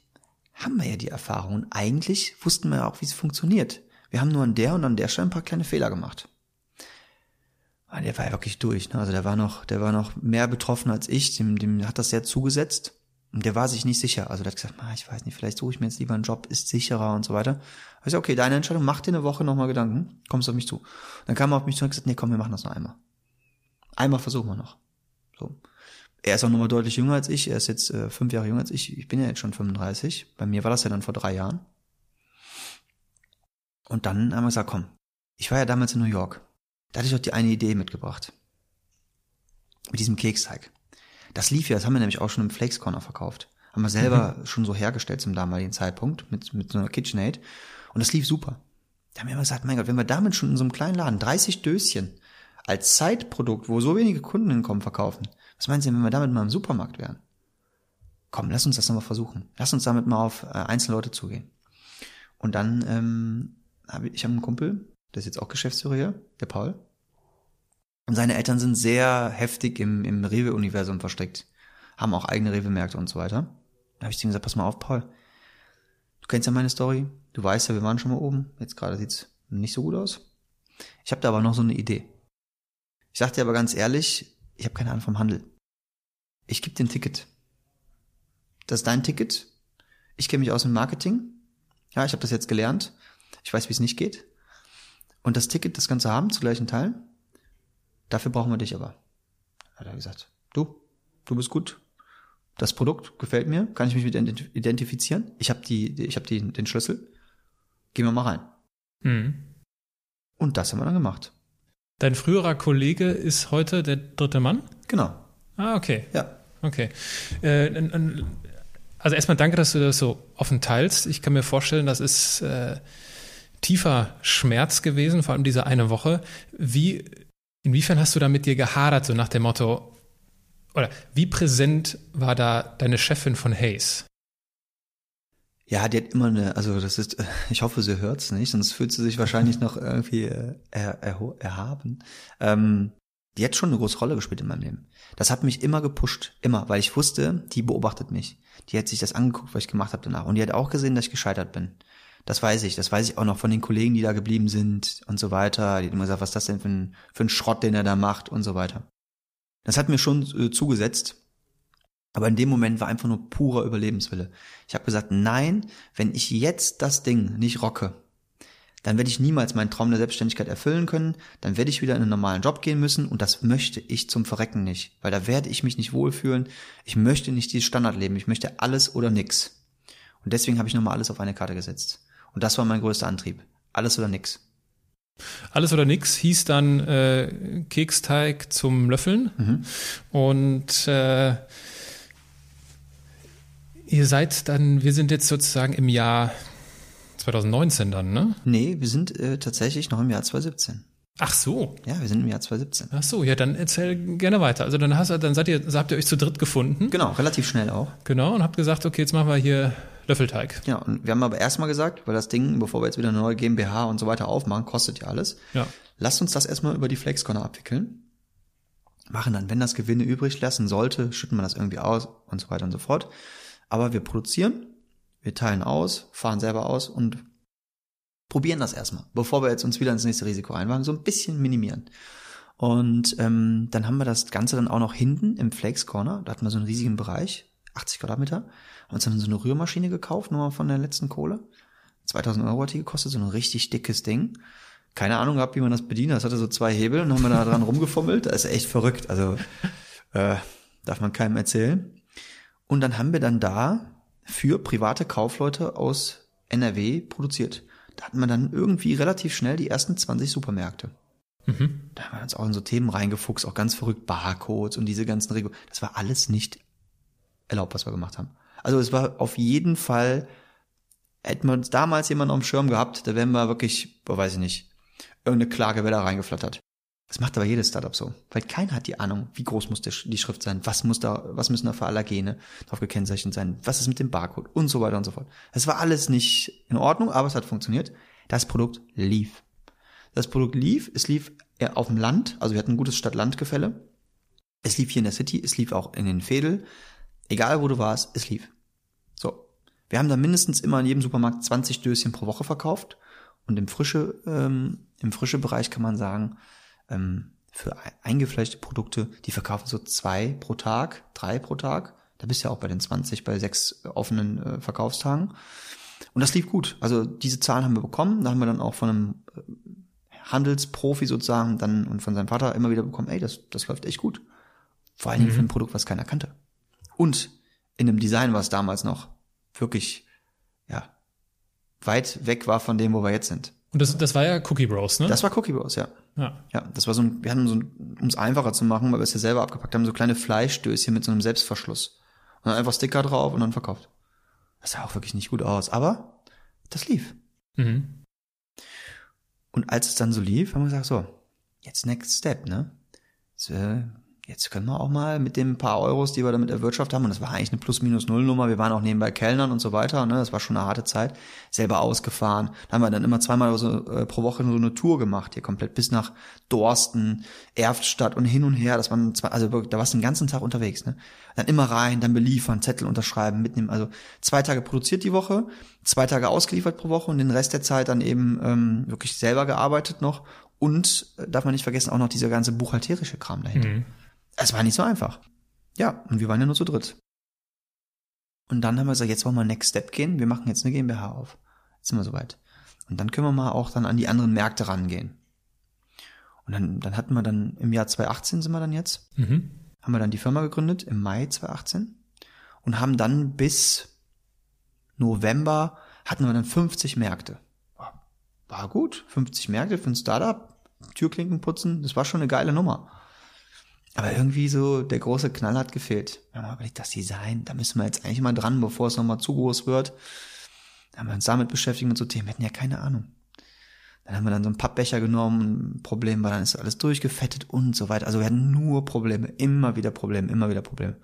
haben wir ja die Erfahrung und eigentlich wussten wir ja auch, wie es funktioniert. Wir haben nur an der und an der Stelle ein paar kleine Fehler gemacht. Ah, der war ja wirklich durch. Ne? Also der war noch, der war noch mehr betroffen als ich. Dem, dem hat das sehr zugesetzt. Und der war sich nicht sicher. Also der hat gesagt, ich weiß nicht, vielleicht suche ich mir jetzt lieber einen Job, ist sicherer und so weiter. Ich sag, okay, deine Entscheidung, mach dir eine Woche nochmal Gedanken, kommst auf mich zu. Dann kam er auf mich zu und hat gesagt, nee, komm, wir machen das noch einmal. Einmal versuchen wir noch. So. Er ist auch nochmal deutlich jünger als ich. Er ist jetzt äh, fünf Jahre jünger als ich. Ich bin ja jetzt schon 35. Bei mir war das ja dann vor drei Jahren. Und dann haben wir gesagt, komm, ich war ja damals in New York. Da hatte ich auch die eine Idee mitgebracht. Mit diesem Keksteig. Das lief ja, das haben wir nämlich auch schon im Flakes Corner verkauft. Haben wir selber mhm. schon so hergestellt zum damaligen Zeitpunkt mit, mit so einer KitchenAid. Und das lief super. Da haben wir immer gesagt, mein Gott, wenn wir damit schon in so einem kleinen Laden 30 Döschen als Zeitprodukt, wo so wenige Kunden hinkommen, verkaufen, was meinen Sie, wenn wir damit mal im Supermarkt wären? Komm, lass uns das nochmal versuchen. Lass uns damit mal auf äh, einzelne Leute zugehen. Und dann, ähm, hab ich, ich habe einen Kumpel, der ist jetzt auch Geschäftsführer hier, der Paul. Und seine Eltern sind sehr heftig im, im Rewe-Universum versteckt. Haben auch eigene Rewe-Märkte und so weiter. Da habe ich zu ihm gesagt, pass mal auf, Paul. Du kennst ja meine Story. Du weißt ja, wir waren schon mal oben. Jetzt gerade sieht's nicht so gut aus. Ich habe da aber noch so eine Idee. Ich sag dir aber ganz ehrlich, ich habe keine Ahnung vom Handel. Ich gebe dir ein Ticket. Das ist dein Ticket. Ich kenne mich aus dem Marketing. Ja, ich habe das jetzt gelernt. Ich weiß, wie es nicht geht. Und das Ticket, das Ganze haben zu gleichen Teilen. Dafür brauchen wir dich aber. Hat er gesagt. Du, du bist gut. Das Produkt gefällt mir, kann ich mich mit identifizieren. Ich habe die, ich habe den Schlüssel. Gehen wir mal rein. Mhm. Und das haben wir dann gemacht. Dein früherer Kollege ist heute der dritte Mann? Genau. Ah, okay. Ja. Okay. Äh, also erstmal danke, dass du das so offen teilst. Ich kann mir vorstellen, das ist äh, tiefer Schmerz gewesen, vor allem diese eine Woche. Wie, inwiefern hast du da mit dir gehadert, so nach dem Motto, oder wie präsent war da deine Chefin von Hayes? Ja, die hat immer eine, also das ist, [laughs] ich hoffe, sie hört's nicht, sonst fühlt sie sich wahrscheinlich noch irgendwie äh, er, er, erhaben. Ähm, die hat schon eine große Rolle gespielt in meinem Leben. Das hat mich immer gepusht, immer, weil ich wusste, die beobachtet mich. Die hat sich das angeguckt, was ich gemacht habe danach. Und die hat auch gesehen, dass ich gescheitert bin. Das weiß ich. Das weiß ich auch noch von den Kollegen, die da geblieben sind und so weiter. Die hat immer gesagt, was ist das denn für ein, für ein Schrott, den er da macht und so weiter. Das hat mir schon äh, zugesetzt. Aber in dem Moment war einfach nur purer Überlebenswille. Ich habe gesagt, nein, wenn ich jetzt das Ding nicht rocke, dann werde ich niemals meinen Traum der Selbstständigkeit erfüllen können, dann werde ich wieder in einen normalen Job gehen müssen und das möchte ich zum Verrecken nicht, weil da werde ich mich nicht wohlfühlen. Ich möchte nicht dieses Standardleben, ich möchte alles oder nix. Und deswegen habe ich nochmal alles auf eine Karte gesetzt. Und das war mein größter Antrieb. Alles oder nix. Alles oder nix hieß dann äh, Keksteig zum Löffeln. Mhm. Und äh, ihr seid dann, wir sind jetzt sozusagen im Jahr 2019 dann, ne? Nee, wir sind äh, tatsächlich noch im Jahr 2017. Ach so. Ja, wir sind im Jahr 2017. Ach so, ja, dann erzähl gerne weiter. Also dann hast dann seid ihr, habt ihr euch zu dritt gefunden. Genau, relativ schnell auch. Genau, und habt gesagt, okay, jetzt machen wir hier Löffelteig. Ja, und wir haben aber erstmal gesagt, weil das Ding, bevor wir jetzt wieder eine neue GmbH und so weiter aufmachen, kostet ja alles. Ja. Lasst uns das erstmal über die Flexcorner abwickeln. Machen dann, wenn das Gewinne übrig lassen sollte, schütten wir das irgendwie aus und so weiter und so fort. Aber wir produzieren, wir teilen aus, fahren selber aus und probieren das erstmal, bevor wir jetzt uns wieder ins nächste Risiko reinwagen, so ein bisschen minimieren. Und ähm, dann haben wir das Ganze dann auch noch hinten im Flakes Corner, da hatten wir so einen riesigen Bereich, 80 Quadratmeter, haben uns dann so eine Rührmaschine gekauft, nochmal von der letzten Kohle. 2000 Euro hat die gekostet, so ein richtig dickes Ding. Keine Ahnung gehabt, wie man das bedient. Das hatte so zwei Hebel und haben wir da dran [laughs] rumgefummelt. Das ist echt verrückt. Also äh, darf man keinem erzählen. Und dann haben wir dann da für private Kaufleute aus NRW produziert. Da hatten wir dann irgendwie relativ schnell die ersten 20 Supermärkte. Mhm. Da haben wir uns auch in so Themen reingefuchst, auch ganz verrückt, Barcodes und diese ganzen Regeln. Das war alles nicht erlaubt, was wir gemacht haben. Also es war auf jeden Fall, hätten wir uns damals jemanden auf dem Schirm gehabt, da wären wir wirklich, boah, weiß ich nicht, irgendeine Klage wäre da reingeflattert. Das macht aber jedes Startup so. Weil keiner hat die Ahnung, wie groß muss die Schrift sein, was muss da, was müssen da für Allergene drauf gekennzeichnet sein, was ist mit dem Barcode und so weiter und so fort. Das war alles nicht in Ordnung, aber es hat funktioniert. Das Produkt lief. Das Produkt lief, es lief auf dem Land, also wir hatten ein gutes Stadt-Land-Gefälle. Es lief hier in der City, es lief auch in den Fädel. Egal wo du warst, es lief. Wir haben da mindestens immer in jedem Supermarkt 20 Döschen pro Woche verkauft. Und im frische, ähm, im frische Bereich kann man sagen, ähm, für eingefleischte Produkte, die verkaufen so zwei pro Tag, drei pro Tag. Da bist du ja auch bei den 20, bei sechs offenen äh, Verkaufstagen. Und das lief gut. Also diese Zahlen haben wir bekommen. Da haben wir dann auch von einem äh, Handelsprofi sozusagen dann und von seinem Vater immer wieder bekommen, ey, das, das läuft echt gut. Vor allen Dingen mhm. für ein Produkt, was keiner kannte. Und in einem Design, was damals noch wirklich, ja, weit weg war von dem, wo wir jetzt sind. Und das, das war ja Cookie Bros, ne? Das war Cookie Bros, ja. Ja. Ja, das war so ein, wir hatten so ein, um es einfacher zu machen, weil wir es ja selber abgepackt haben, so kleine Fleischstößchen mit so einem Selbstverschluss. Und dann einfach Sticker drauf und dann verkauft. Das sah auch wirklich nicht gut aus, aber das lief. Mhm. Und als es dann so lief, haben wir gesagt, so, jetzt next step, ne? Das, äh, jetzt können wir auch mal mit den paar Euros, die wir damit erwirtschaftet haben, und das war eigentlich eine Plus-Minus-Null-Nummer, wir waren auch nebenbei Kellnern und so weiter, ne, das war schon eine harte Zeit, selber ausgefahren. Da haben wir dann immer zweimal so, äh, pro Woche so eine Tour gemacht, hier komplett bis nach Dorsten, Erftstadt und hin und her, das waren zwei, also da warst du den ganzen Tag unterwegs, ne. Dann immer rein, dann beliefern, Zettel unterschreiben, mitnehmen, also zwei Tage produziert die Woche, zwei Tage ausgeliefert pro Woche und den Rest der Zeit dann eben ähm, wirklich selber gearbeitet noch und, äh, darf man nicht vergessen, auch noch dieser ganze buchhalterische Kram dahinter. Mhm. Es war nicht so einfach. Ja, und wir waren ja nur zu dritt. Und dann haben wir gesagt, jetzt wollen wir Next Step gehen. Wir machen jetzt eine GmbH auf. Jetzt sind wir soweit. Und dann können wir mal auch dann an die anderen Märkte rangehen. Und dann, dann hatten wir dann im Jahr 2018 sind wir dann jetzt, mhm. haben wir dann die Firma gegründet im Mai 2018 und haben dann bis November hatten wir dann 50 Märkte. War gut, 50 Märkte für ein Startup, Türklinken putzen, das war schon eine geile Nummer. Aber irgendwie so, der große Knall hat gefehlt. Wir haben überlegt, das Design, da müssen wir jetzt eigentlich mal dran, bevor es nochmal zu groß wird. Da haben wir uns damit beschäftigt mit so Themen, wir hatten ja keine Ahnung. Dann haben wir dann so einen Pappbecher genommen, Problem war, dann ist alles durchgefettet und so weiter. Also wir hatten nur Probleme, immer wieder Probleme, immer wieder Probleme.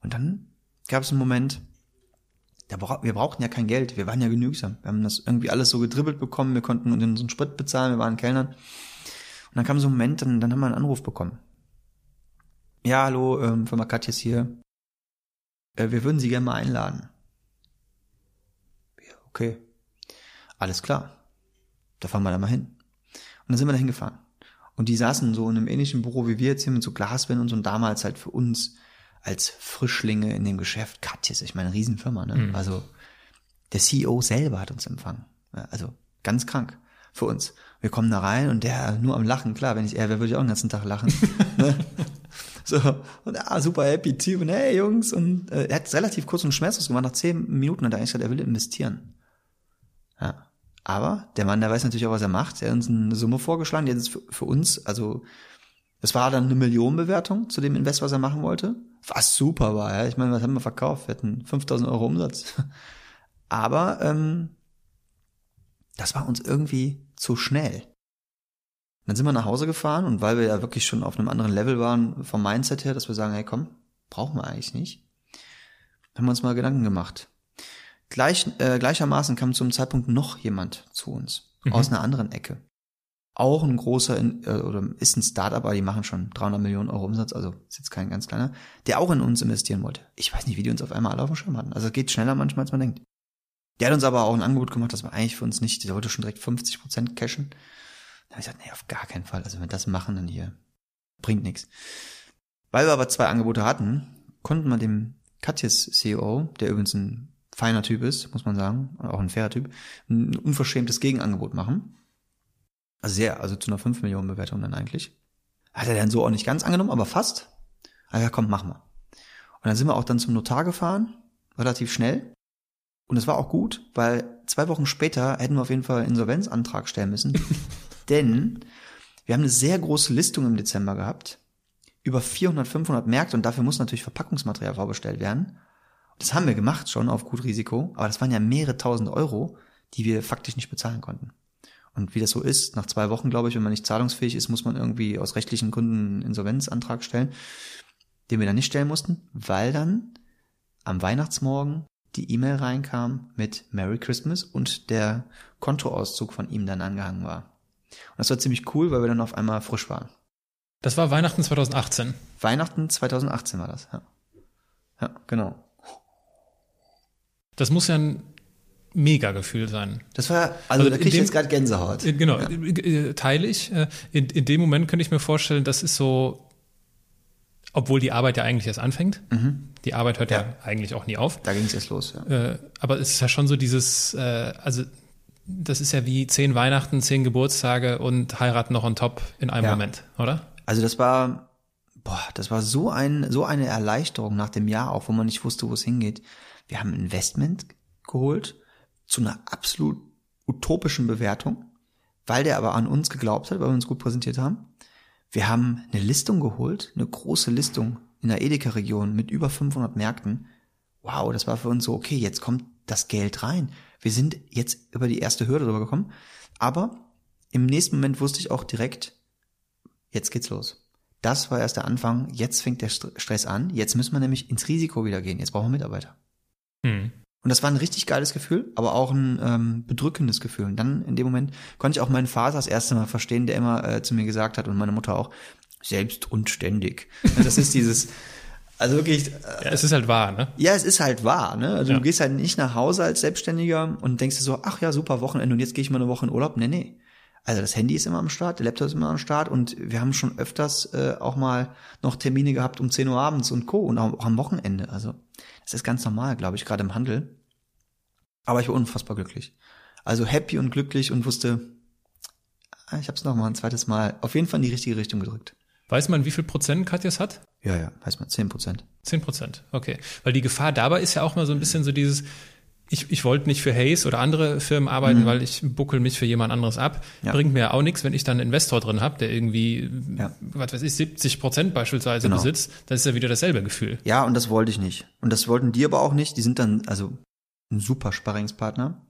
Und dann gab es einen Moment, da bra wir brauchten ja kein Geld, wir waren ja genügsam. Wir haben das irgendwie alles so gedribbelt bekommen, wir konnten unseren Sprit bezahlen, wir waren Kellnern. Und dann kam so ein Moment, dann, dann haben wir einen Anruf bekommen ja, hallo, ähm, Firma Katjes hier. Äh, wir würden Sie gerne mal einladen. Ja, okay. Alles klar. Da fahren wir da mal hin. Und dann sind wir da hingefahren. Und die saßen so in einem ähnlichen Büro wie wir jetzt hier mit so Glaswänden und so. Und damals halt für uns als Frischlinge in dem Geschäft, Katjes, ich meine, Riesenfirma, ne? Mhm. Also der CEO selber hat uns empfangen. Also ganz krank für uns. Wir kommen da rein und der nur am Lachen, klar, wenn ich er wäre, würde ich auch den ganzen Tag lachen. [laughs] ne? So, und ah, super happy Typ und hey Jungs. Und äh, er hat relativ kurz und schmerzlos gemacht. Nach zehn Minuten hat er eigentlich gesagt, er will investieren. Ja. Aber der Mann, der weiß natürlich auch, was er macht. Er hat uns eine Summe vorgeschlagen, die ist für, für uns, also das war dann eine Millionenbewertung zu dem Invest, was er machen wollte. Was super war, ja. Ich meine, was haben wir verkauft? Wir hatten 5000 Euro Umsatz. [laughs] Aber ähm, das war uns irgendwie zu schnell. Dann sind wir nach Hause gefahren und weil wir ja wirklich schon auf einem anderen Level waren vom Mindset her, dass wir sagen, hey komm, brauchen wir eigentlich nicht, haben wir uns mal Gedanken gemacht. Gleich, äh, gleichermaßen kam zum Zeitpunkt noch jemand zu uns mhm. aus einer anderen Ecke. Auch ein großer, äh, oder ist ein Startup, aber die machen schon 300 Millionen Euro Umsatz, also ist jetzt kein ganz kleiner, der auch in uns investieren wollte. Ich weiß nicht, wie die uns auf einmal alle auf dem Schirm hatten. Also es geht schneller manchmal, als man denkt. Der hat uns aber auch ein Angebot gemacht, das war eigentlich für uns nicht, der wollte schon direkt 50 Prozent cashen. Da habe ich gesagt, nee, auf gar keinen Fall. Also wenn wir das machen, dann hier bringt nichts. Weil wir aber zwei Angebote hatten, konnten wir dem Katjes CEO, der übrigens ein feiner Typ ist, muss man sagen, auch ein fairer Typ, ein unverschämtes Gegenangebot machen. Also sehr, also zu einer 5 Millionen Bewertung dann eigentlich. Hat er dann so auch nicht ganz angenommen, aber fast. Also ja, komm, machen wir. Und dann sind wir auch dann zum Notar gefahren, relativ schnell. Und es war auch gut, weil zwei Wochen später hätten wir auf jeden Fall einen Insolvenzantrag stellen müssen. [laughs] Denn wir haben eine sehr große Listung im Dezember gehabt. Über 400, 500 Märkte und dafür muss natürlich Verpackungsmaterial vorbestellt werden. Das haben wir gemacht schon auf gut Risiko, aber das waren ja mehrere tausend Euro, die wir faktisch nicht bezahlen konnten. Und wie das so ist, nach zwei Wochen, glaube ich, wenn man nicht zahlungsfähig ist, muss man irgendwie aus rechtlichen Gründen einen Insolvenzantrag stellen, den wir dann nicht stellen mussten, weil dann am Weihnachtsmorgen die E-Mail reinkam mit Merry Christmas und der Kontoauszug von ihm dann angehangen war. Und das war ziemlich cool, weil wir dann auf einmal frisch waren. Das war Weihnachten 2018. Weihnachten 2018 war das, ja. Ja, genau. Das muss ja ein mega Gefühl sein. Das war, also, also da krieg ich jetzt gerade Gänsehaut. Äh, genau, ja. Äh, äh, teile ich. In, in dem Moment könnte ich mir vorstellen, das ist so, obwohl die Arbeit ja eigentlich erst anfängt. Mhm. Die Arbeit hört ja. ja. eigentlich auch nie auf. Da ging es erst los, ja. aber es ist ja schon so dieses, also das ist ja wie zehn Weihnachten, zehn Geburtstage und heiraten noch on top in einem ja. Moment, oder? Also das war, boah, das war so ein, so eine Erleichterung nach dem Jahr auch, wo man nicht wusste, wo es hingeht. Wir haben ein Investment geholt zu einer absolut utopischen Bewertung, weil der aber an uns geglaubt hat, weil wir uns gut präsentiert haben. Wir haben eine Listung geholt, eine große Listung in der Edeka-Region mit über 500 Märkten. Wow, das war für uns so, okay, jetzt kommt das Geld rein. Wir sind jetzt über die erste Hürde drüber gekommen. Aber im nächsten Moment wusste ich auch direkt, jetzt geht's los. Das war erst der Anfang. Jetzt fängt der Stress an. Jetzt müssen wir nämlich ins Risiko wieder gehen. Jetzt brauchen wir Mitarbeiter. Mhm. Und das war ein richtig geiles Gefühl, aber auch ein ähm, bedrückendes Gefühl. Und dann in dem Moment konnte ich auch meinen Vater das erste Mal verstehen, der immer äh, zu mir gesagt hat und meine Mutter auch, selbst und ständig. Das ist dieses, also wirklich. Äh, ja, es ist halt wahr, ne? Ja, es ist halt wahr, ne? Also ja. du gehst halt nicht nach Hause als Selbstständiger und denkst dir so, ach ja, super Wochenende und jetzt gehe ich mal eine Woche in Urlaub. Nee, nee. Also das Handy ist immer am Start, der Laptop ist immer am Start und wir haben schon öfters äh, auch mal noch Termine gehabt um 10 Uhr abends und Co. und auch, auch am Wochenende. Also das ist ganz normal, glaube ich, gerade im Handel. Aber ich war unfassbar glücklich. Also happy und glücklich und wusste, ah, ich habe es noch mal ein zweites Mal auf jeden Fall in die richtige Richtung gedrückt. Weiß man, wie viel Prozent Katjas hat? Ja, ja, weiß man, zehn Prozent. Zehn Prozent, okay. Weil die Gefahr dabei ist ja auch mal so ein bisschen so dieses, ich, ich wollte nicht für Hayes oder andere Firmen arbeiten, mhm. weil ich buckel mich für jemand anderes ab. Ja. Bringt mir auch nichts, wenn ich dann einen Investor drin habe, der irgendwie, ja. was weiß ich, 70 Prozent beispielsweise genau. besitzt. Das ist ja wieder dasselbe Gefühl. Ja, und das wollte ich nicht. Und das wollten die aber auch nicht. Die sind dann, also ein super Sparringspartner.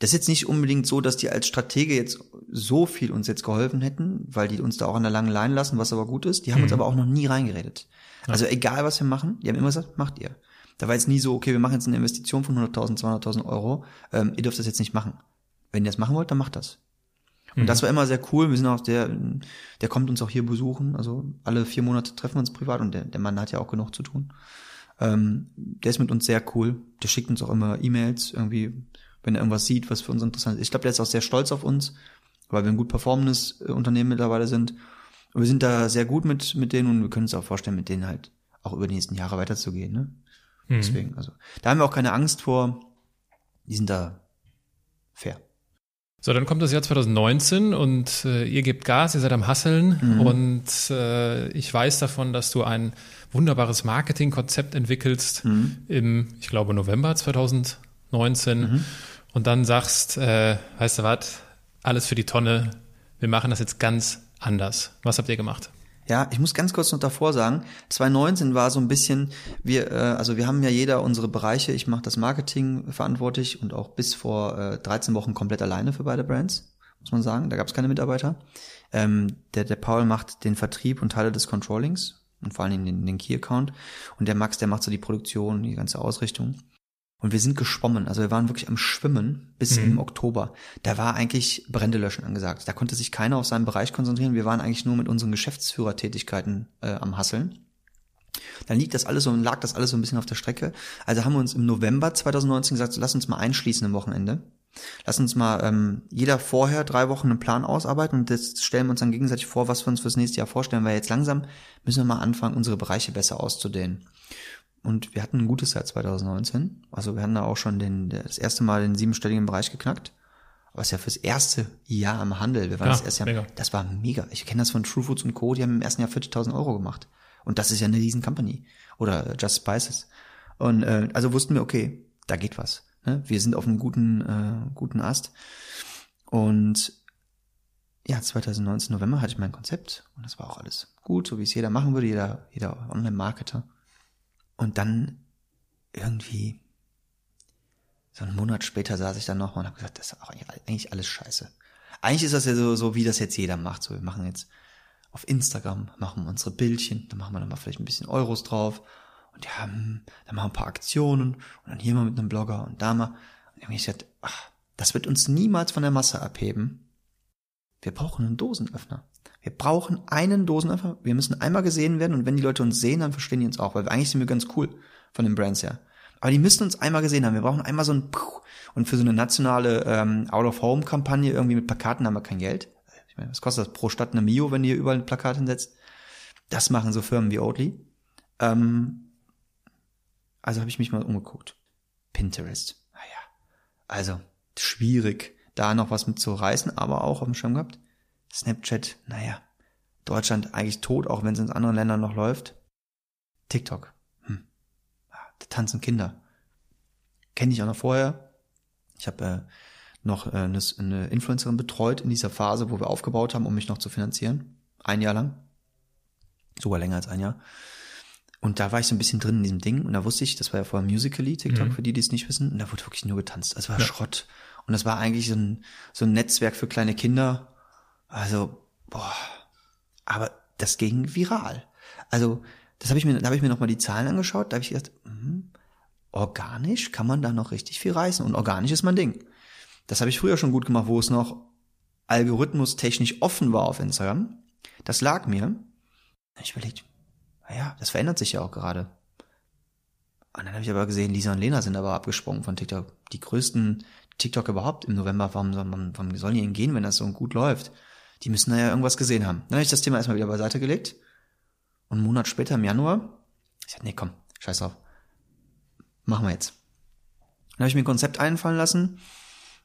Das ist jetzt nicht unbedingt so, dass die als Stratege jetzt so viel uns jetzt geholfen hätten, weil die uns da auch an der langen Leine lassen, was aber gut ist. Die haben mhm. uns aber auch noch nie reingeredet. Ja. Also egal, was wir machen, die haben immer gesagt, macht ihr. Da war jetzt nie so, okay, wir machen jetzt eine Investition von 100.000, 200.000 Euro, ähm, ihr dürft das jetzt nicht machen. Wenn ihr das machen wollt, dann macht das. Und mhm. das war immer sehr cool. Wir sind auch der, der kommt uns auch hier besuchen. Also alle vier Monate treffen wir uns privat und der, der Mann hat ja auch genug zu tun. Ähm, der ist mit uns sehr cool. Der schickt uns auch immer E-Mails irgendwie, wenn er irgendwas sieht, was für uns interessant ist. Ich glaube, der ist auch sehr stolz auf uns, weil wir ein gut performendes äh, Unternehmen mittlerweile sind. Und wir sind da sehr gut mit, mit denen und wir können uns auch vorstellen, mit denen halt auch über die nächsten Jahre weiterzugehen. Ne? Mhm. Deswegen, also da haben wir auch keine Angst vor. Die sind da fair. So, dann kommt das Jahr 2019 und äh, ihr gebt Gas, ihr seid am Hasseln mhm. und äh, ich weiß davon, dass du ein wunderbares Marketingkonzept entwickelst mhm. im, ich glaube, November 2019 mhm. und dann sagst, äh, weißt du was, alles für die Tonne, wir machen das jetzt ganz anders. Was habt ihr gemacht? Ja, ich muss ganz kurz noch davor sagen, 2019 war so ein bisschen, wir, äh, also wir haben ja jeder unsere Bereiche, ich mache das Marketing verantwortlich und auch bis vor äh, 13 Wochen komplett alleine für beide Brands, muss man sagen, da gab es keine Mitarbeiter. Ähm, der, der Paul macht den Vertrieb und Teile des Controllings und vor allen Dingen den, den Key-Account und der Max, der macht so die Produktion, die ganze Ausrichtung. Und wir sind geschwommen, also wir waren wirklich am Schwimmen bis mhm. im Oktober. Da war eigentlich Brände löschen angesagt. Da konnte sich keiner auf seinen Bereich konzentrieren. Wir waren eigentlich nur mit unseren Geschäftsführertätigkeiten äh, am Hasseln. Dann liegt das alles so, lag das alles so ein bisschen auf der Strecke. Also haben wir uns im November 2019 gesagt, so, lass uns mal einschließen im Wochenende. Lass uns mal ähm, jeder vorher drei Wochen einen Plan ausarbeiten und das stellen wir uns dann gegenseitig vor, was wir uns fürs nächste Jahr vorstellen, weil jetzt langsam müssen wir mal anfangen, unsere Bereiche besser auszudehnen. Und wir hatten ein gutes Jahr 2019. Also wir hatten da auch schon den, das erste Mal den siebenstelligen Bereich geknackt. Was ja fürs erste Jahr im Handel, wir waren ja, das erste Jahr, mega. das war mega. Ich kenne das von True Foods und Co., die haben im ersten Jahr 40.000 Euro gemacht. Und das ist ja eine riesen Company. Oder Just Spices. Und äh, also wussten wir, okay, da geht was. Ne? Wir sind auf einem guten, äh, guten Ast. Und ja, 2019 November hatte ich mein Konzept und das war auch alles gut, so wie es jeder machen würde, jeder, jeder Online-Marketer. Und dann irgendwie, so einen Monat später saß ich dann nochmal und habe gesagt, das ist auch eigentlich alles scheiße. Eigentlich ist das ja so, so, wie das jetzt jeder macht. So, wir machen jetzt auf Instagram, machen unsere Bildchen, dann machen wir dann mal vielleicht ein bisschen Euros drauf und ja, dann machen wir ein paar Aktionen und dann hier mal mit einem Blogger und da mal. Und habe ich gesagt, ach, das wird uns niemals von der Masse abheben. Wir brauchen einen Dosenöffner. Wir brauchen einen Dosenöffner. Wir müssen einmal gesehen werden und wenn die Leute uns sehen, dann verstehen die uns auch, weil eigentlich sind wir ganz cool von den Brands her. Aber die müssen uns einmal gesehen haben. Wir brauchen einmal so ein Puh. und für so eine nationale ähm, Out-of-Home-Kampagne irgendwie mit Plakaten haben wir kein Geld. Ich meine, was kostet das pro Stadt eine Mio, wenn ihr überall ein Plakat hinsetzt? Das machen so Firmen wie Oatly. Ähm, also habe ich mich mal umgeguckt. Pinterest. Naja, also schwierig, da noch was mit zu reißen, aber auch auf dem Schirm gehabt. Snapchat, naja, Deutschland eigentlich tot, auch wenn es in anderen Ländern noch läuft. TikTok, hm. da tanzen Kinder. Kenne ich auch noch vorher. Ich habe äh, noch äh, eine, eine Influencerin betreut in dieser Phase, wo wir aufgebaut haben, um mich noch zu finanzieren. Ein Jahr lang. Sogar länger als ein Jahr. Und da war ich so ein bisschen drin in diesem Ding und da wusste ich, das war ja vorher Musically, TikTok, mhm. für die, die es nicht wissen, und da wurde wirklich nur getanzt. Das war ja. Schrott. Und das war eigentlich so ein, so ein Netzwerk für kleine Kinder. Also, boah. Aber das ging viral. Also, das habe ich mir, da habe ich mir nochmal die Zahlen angeschaut, da habe ich gedacht, mh, organisch kann man da noch richtig viel reißen. Und organisch ist mein Ding. Das habe ich früher schon gut gemacht, wo es noch algorithmustechnisch offen war auf Instagram. Das lag mir. Ich überlegt, naja, das verändert sich ja auch gerade. Und dann habe ich aber gesehen, Lisa und Lena sind aber abgesprungen von TikTok. Die größten TikTok überhaupt im November. Warum, warum, warum sollen die denn gehen, wenn das so gut läuft? Die müssen da ja irgendwas gesehen haben. Dann habe ich das Thema erstmal wieder beiseite gelegt. Und einen Monat später, im Januar, ich sagte, nee, komm, scheiß drauf. Machen wir jetzt. Dann habe ich mir ein Konzept einfallen lassen,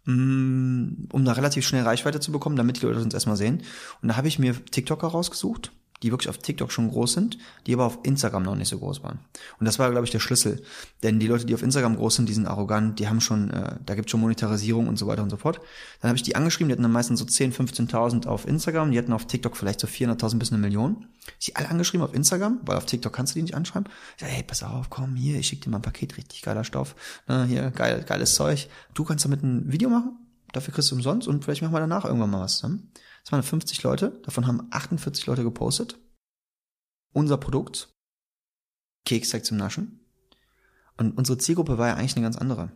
mm, um da relativ schnell Reichweite zu bekommen, damit die Leute uns erstmal sehen. Und da habe ich mir TikToker rausgesucht, die wirklich auf TikTok schon groß sind, die aber auf Instagram noch nicht so groß waren. Und das war, glaube ich, der Schlüssel. Denn die Leute, die auf Instagram groß sind, die sind arrogant, die haben schon, äh, da gibt schon Monetarisierung und so weiter und so fort. Dann habe ich die angeschrieben, die hatten dann meistens so 10, 15.000 auf Instagram, die hatten auf TikTok vielleicht so 400.000 bis eine Million. Ich die alle angeschrieben auf Instagram, weil auf TikTok kannst du die nicht anschreiben. Ich sag, hey, pass auf, komm hier, ich schicke dir mal ein Paket, richtig geiler Stoff. Na, hier, geil, geiles Zeug. Du kannst damit ein Video machen, dafür kriegst du umsonst und vielleicht machen wir danach irgendwann mal was. Ne? Das waren 50 Leute, davon haben 48 Leute gepostet unser Produkt, Keksteig zum Naschen. Und unsere Zielgruppe war ja eigentlich eine ganz andere.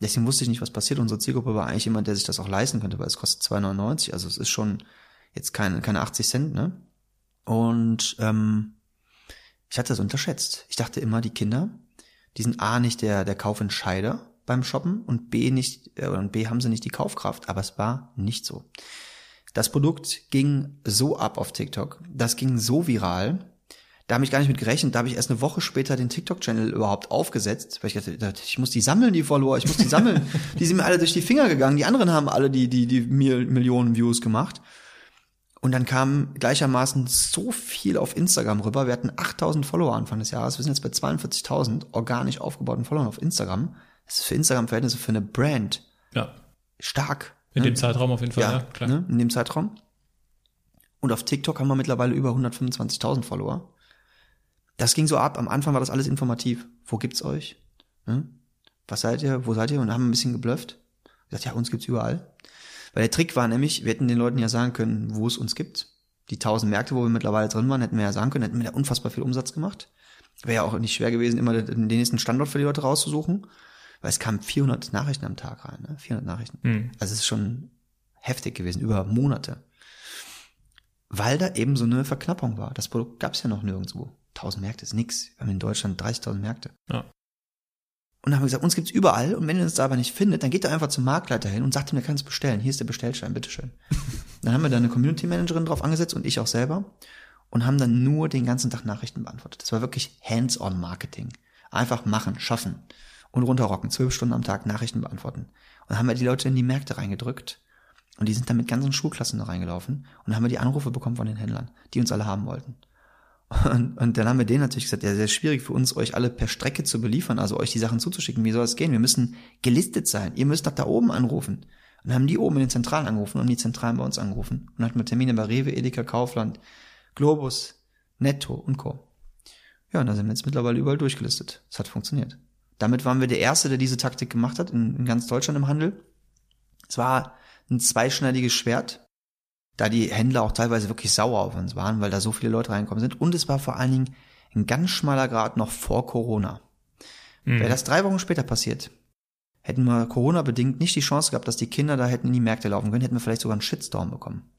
Deswegen wusste ich nicht, was passiert. Unsere Zielgruppe war eigentlich jemand, der sich das auch leisten könnte, weil es kostet 2,99. Also es ist schon jetzt keine, keine 80 Cent, ne? Und ähm, ich hatte das unterschätzt. Ich dachte immer, die Kinder, die sind A nicht der, der Kaufentscheider beim Shoppen und B nicht, äh, und B haben sie nicht die Kaufkraft. Aber es war nicht so. Das Produkt ging so ab auf TikTok, das ging so viral, da habe ich gar nicht mit gerechnet. Da habe ich erst eine Woche später den TikTok-Channel überhaupt aufgesetzt, weil ich dachte, ich muss die sammeln, die Follower, ich muss die sammeln. [laughs] die sind mir alle durch die Finger gegangen. Die anderen haben alle die, die, die Millionen Views gemacht. Und dann kam gleichermaßen so viel auf Instagram rüber. Wir hatten 8000 Follower Anfang des Jahres. Wir sind jetzt bei 42.000 organisch aufgebauten Followern auf Instagram. Das ist für Instagram-Verhältnisse für eine Brand ja. stark. In ne? dem Zeitraum auf jeden Fall, ja, ja klar. Ne? In dem Zeitraum. Und auf TikTok haben wir mittlerweile über 125.000 Follower. Das ging so ab. Am Anfang war das alles informativ. Wo gibt's euch? Hm? Was seid ihr? Wo seid ihr? Und haben wir ein bisschen geblufft. Gesagt, ja, uns gibt's überall. Weil der Trick war nämlich, wir hätten den Leuten ja sagen können, wo es uns gibt. Die tausend Märkte, wo wir mittlerweile drin waren, hätten wir ja sagen können, hätten wir da unfassbar viel Umsatz gemacht. Wäre ja auch nicht schwer gewesen, immer den nächsten Standort für die Leute rauszusuchen. Weil es kamen 400 Nachrichten am Tag rein, ne? 400 Nachrichten. Mhm. Also es ist schon heftig gewesen, über Monate. Weil da eben so eine Verknappung war. Das Produkt gab's ja noch nirgendwo. 1000 Märkte ist nix. Wir haben in Deutschland 30.000 Märkte. Ja. Und dann haben wir gesagt, uns gibt's überall. Und wenn ihr uns da aber nicht findet, dann geht doch einfach zum Marktleiter hin und sagt ihm, der kann es bestellen. Hier ist der Bestellschein, bitteschön. [laughs] dann haben wir da eine Community Managerin drauf angesetzt und ich auch selber und haben dann nur den ganzen Tag Nachrichten beantwortet. Das war wirklich Hands-on Marketing. Einfach machen, schaffen und runterrocken. Zwölf Stunden am Tag Nachrichten beantworten. Und dann haben wir die Leute in die Märkte reingedrückt. Und die sind dann mit ganzen Schulklassen da reingelaufen. Und dann haben wir die Anrufe bekommen von den Händlern, die uns alle haben wollten. Und, und dann haben wir denen natürlich gesagt, ja, sehr schwierig für uns, euch alle per Strecke zu beliefern, also euch die Sachen zuzuschicken. Wie soll es gehen? Wir müssen gelistet sein. Ihr müsst nach da oben anrufen. Und dann haben die oben in den Zentralen angerufen und die Zentralen bei uns angerufen. Und dann hatten wir Termine bei Rewe, Edeka, Kaufland, Globus, Netto und Co. Ja, und da sind wir jetzt mittlerweile überall durchgelistet. Es hat funktioniert. Damit waren wir der Erste, der diese Taktik gemacht hat, in, in ganz Deutschland im Handel. Es war ein zweischneidiges Schwert, da die Händler auch teilweise wirklich sauer auf uns waren, weil da so viele Leute reinkommen sind. Und es war vor allen Dingen ein ganz schmaler Grad noch vor Corona. Mhm. Wäre das drei Wochen später passiert, hätten wir Corona-bedingt nicht die Chance gehabt, dass die Kinder da hätten in die Märkte laufen können, hätten wir vielleicht sogar einen Shitstorm bekommen.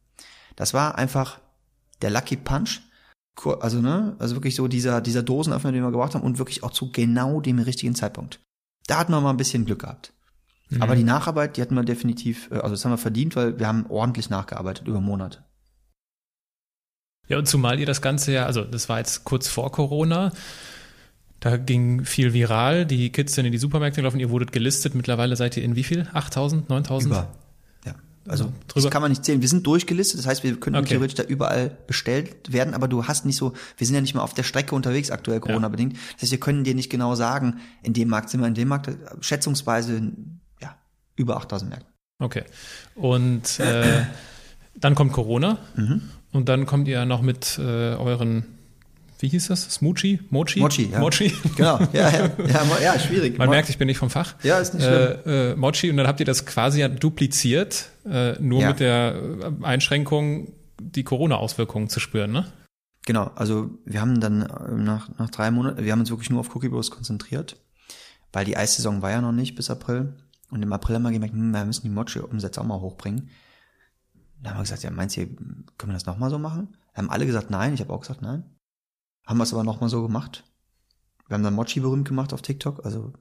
Das war einfach der Lucky Punch. Also, ne, also wirklich so dieser, dieser Dosenöffner, den wir gebraucht haben und wirklich auch zu genau dem richtigen Zeitpunkt. Da hatten wir mal ein bisschen Glück gehabt. Mhm. Aber die Nacharbeit, die hatten wir definitiv, äh, also das haben wir verdient, weil wir haben ordentlich nachgearbeitet über Monate. Ja, und zumal ihr das Ganze ja, also das war jetzt kurz vor Corona, da ging viel viral, die Kids sind in die Supermärkte gelaufen, ihr wurdet gelistet, mittlerweile seid ihr in wie viel? 8000, 9000? Über. Ja, also drüber. das kann man nicht zählen. Wir sind durchgelistet, das heißt, wir können okay. theoretisch da überall bestellt werden, aber du hast nicht so, wir sind ja nicht mal auf der Strecke unterwegs aktuell Corona-bedingt. Das heißt, wir können dir nicht genau sagen, in dem Markt sind wir, in dem Markt, schätzungsweise, ja, über 8000 Märkte. Okay. Und äh, dann kommt Corona mhm. und dann kommt ihr noch mit äh, euren wie hieß das? Smoochie? Mochi? Mochi, ja. Mochi? Genau, ja, ja, ja, ja schwierig. Man Mo merkt, ich bin nicht vom Fach. Ja, ist nicht schlimm. Äh, äh, Mochi und dann habt ihr das quasi ja dupliziert, äh, nur ja. mit der äh, Einschränkung, die Corona-Auswirkungen zu spüren, ne? Genau, also wir haben dann äh, nach, nach drei Monaten, wir haben uns wirklich nur auf Cookie Bros konzentriert, weil die Eissaison war ja noch nicht bis April. Und im April haben wir gemerkt, hm, wir müssen die Mochi-Umsätze auch mal hochbringen. Dann haben wir gesagt, ja, meinst du, können wir das nochmal so machen? Haben alle gesagt nein, ich habe auch gesagt nein. Haben wir es aber nochmal so gemacht. Wir haben dann Mochi berühmt gemacht auf TikTok. Also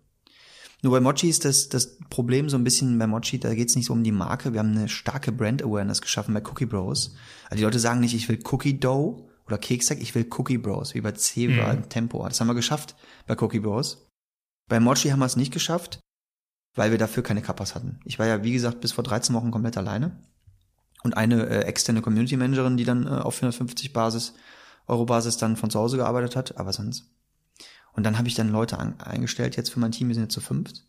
nur bei Mochi ist das, das Problem so ein bisschen bei Mochi, da geht es nicht so um die Marke. Wir haben eine starke Brand Awareness geschaffen bei Cookie Bros. Also die Leute sagen nicht, ich will Cookie Dough oder Keksack, ich will Cookie Bros, wie bei Zebra mhm. im Tempo. Das haben wir geschafft bei Cookie Bros. Bei Mochi haben wir es nicht geschafft, weil wir dafür keine Kappas hatten. Ich war ja, wie gesagt, bis vor 13 Wochen komplett alleine. Und eine äh, externe Community Managerin, die dann äh, auf 450 Basis Euro-Basis dann von zu Hause gearbeitet hat, aber sonst. Und dann habe ich dann Leute an, eingestellt, jetzt für mein Team, wir sind jetzt zu fünft.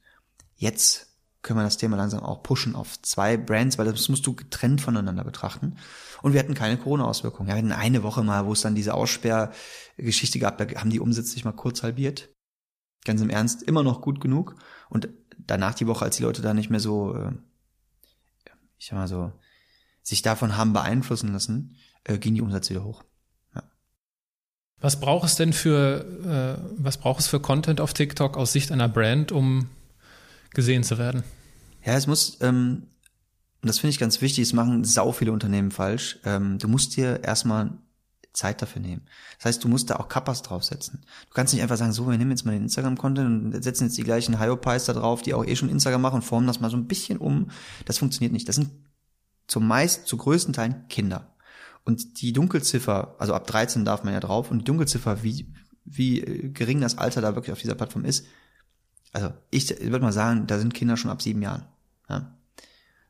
Jetzt können wir das Thema langsam auch pushen auf zwei Brands, weil das musst du getrennt voneinander betrachten. Und wir hatten keine Corona-Auswirkungen. Ja, wir hatten eine Woche mal, wo es dann diese Aussperrgeschichte gab, da haben die Umsätze sich mal kurz halbiert. Ganz im Ernst, immer noch gut genug. Und danach die Woche, als die Leute da nicht mehr so, äh, ich sag mal so, sich davon haben beeinflussen lassen, äh, gingen die Umsätze wieder hoch. Was braucht es denn für, äh, was braucht es für Content auf TikTok aus Sicht einer Brand, um gesehen zu werden? Ja, es muss, ähm, das finde ich ganz wichtig, es machen sau viele Unternehmen falsch. Ähm, du musst dir erstmal Zeit dafür nehmen. Das heißt, du musst da auch Kappas draufsetzen. Du kannst nicht einfach sagen, so, wir nehmen jetzt mal den Instagram-Content und setzen jetzt die gleichen Hyopies da drauf, die auch eh schon Instagram machen und formen das mal so ein bisschen um. Das funktioniert nicht. Das sind zumeist, zu größten Teilen Kinder. Und die Dunkelziffer, also ab 13 darf man ja drauf, und die Dunkelziffer, wie, wie gering das Alter da wirklich auf dieser Plattform ist, also ich würde mal sagen, da sind Kinder schon ab sieben Jahren. Ja?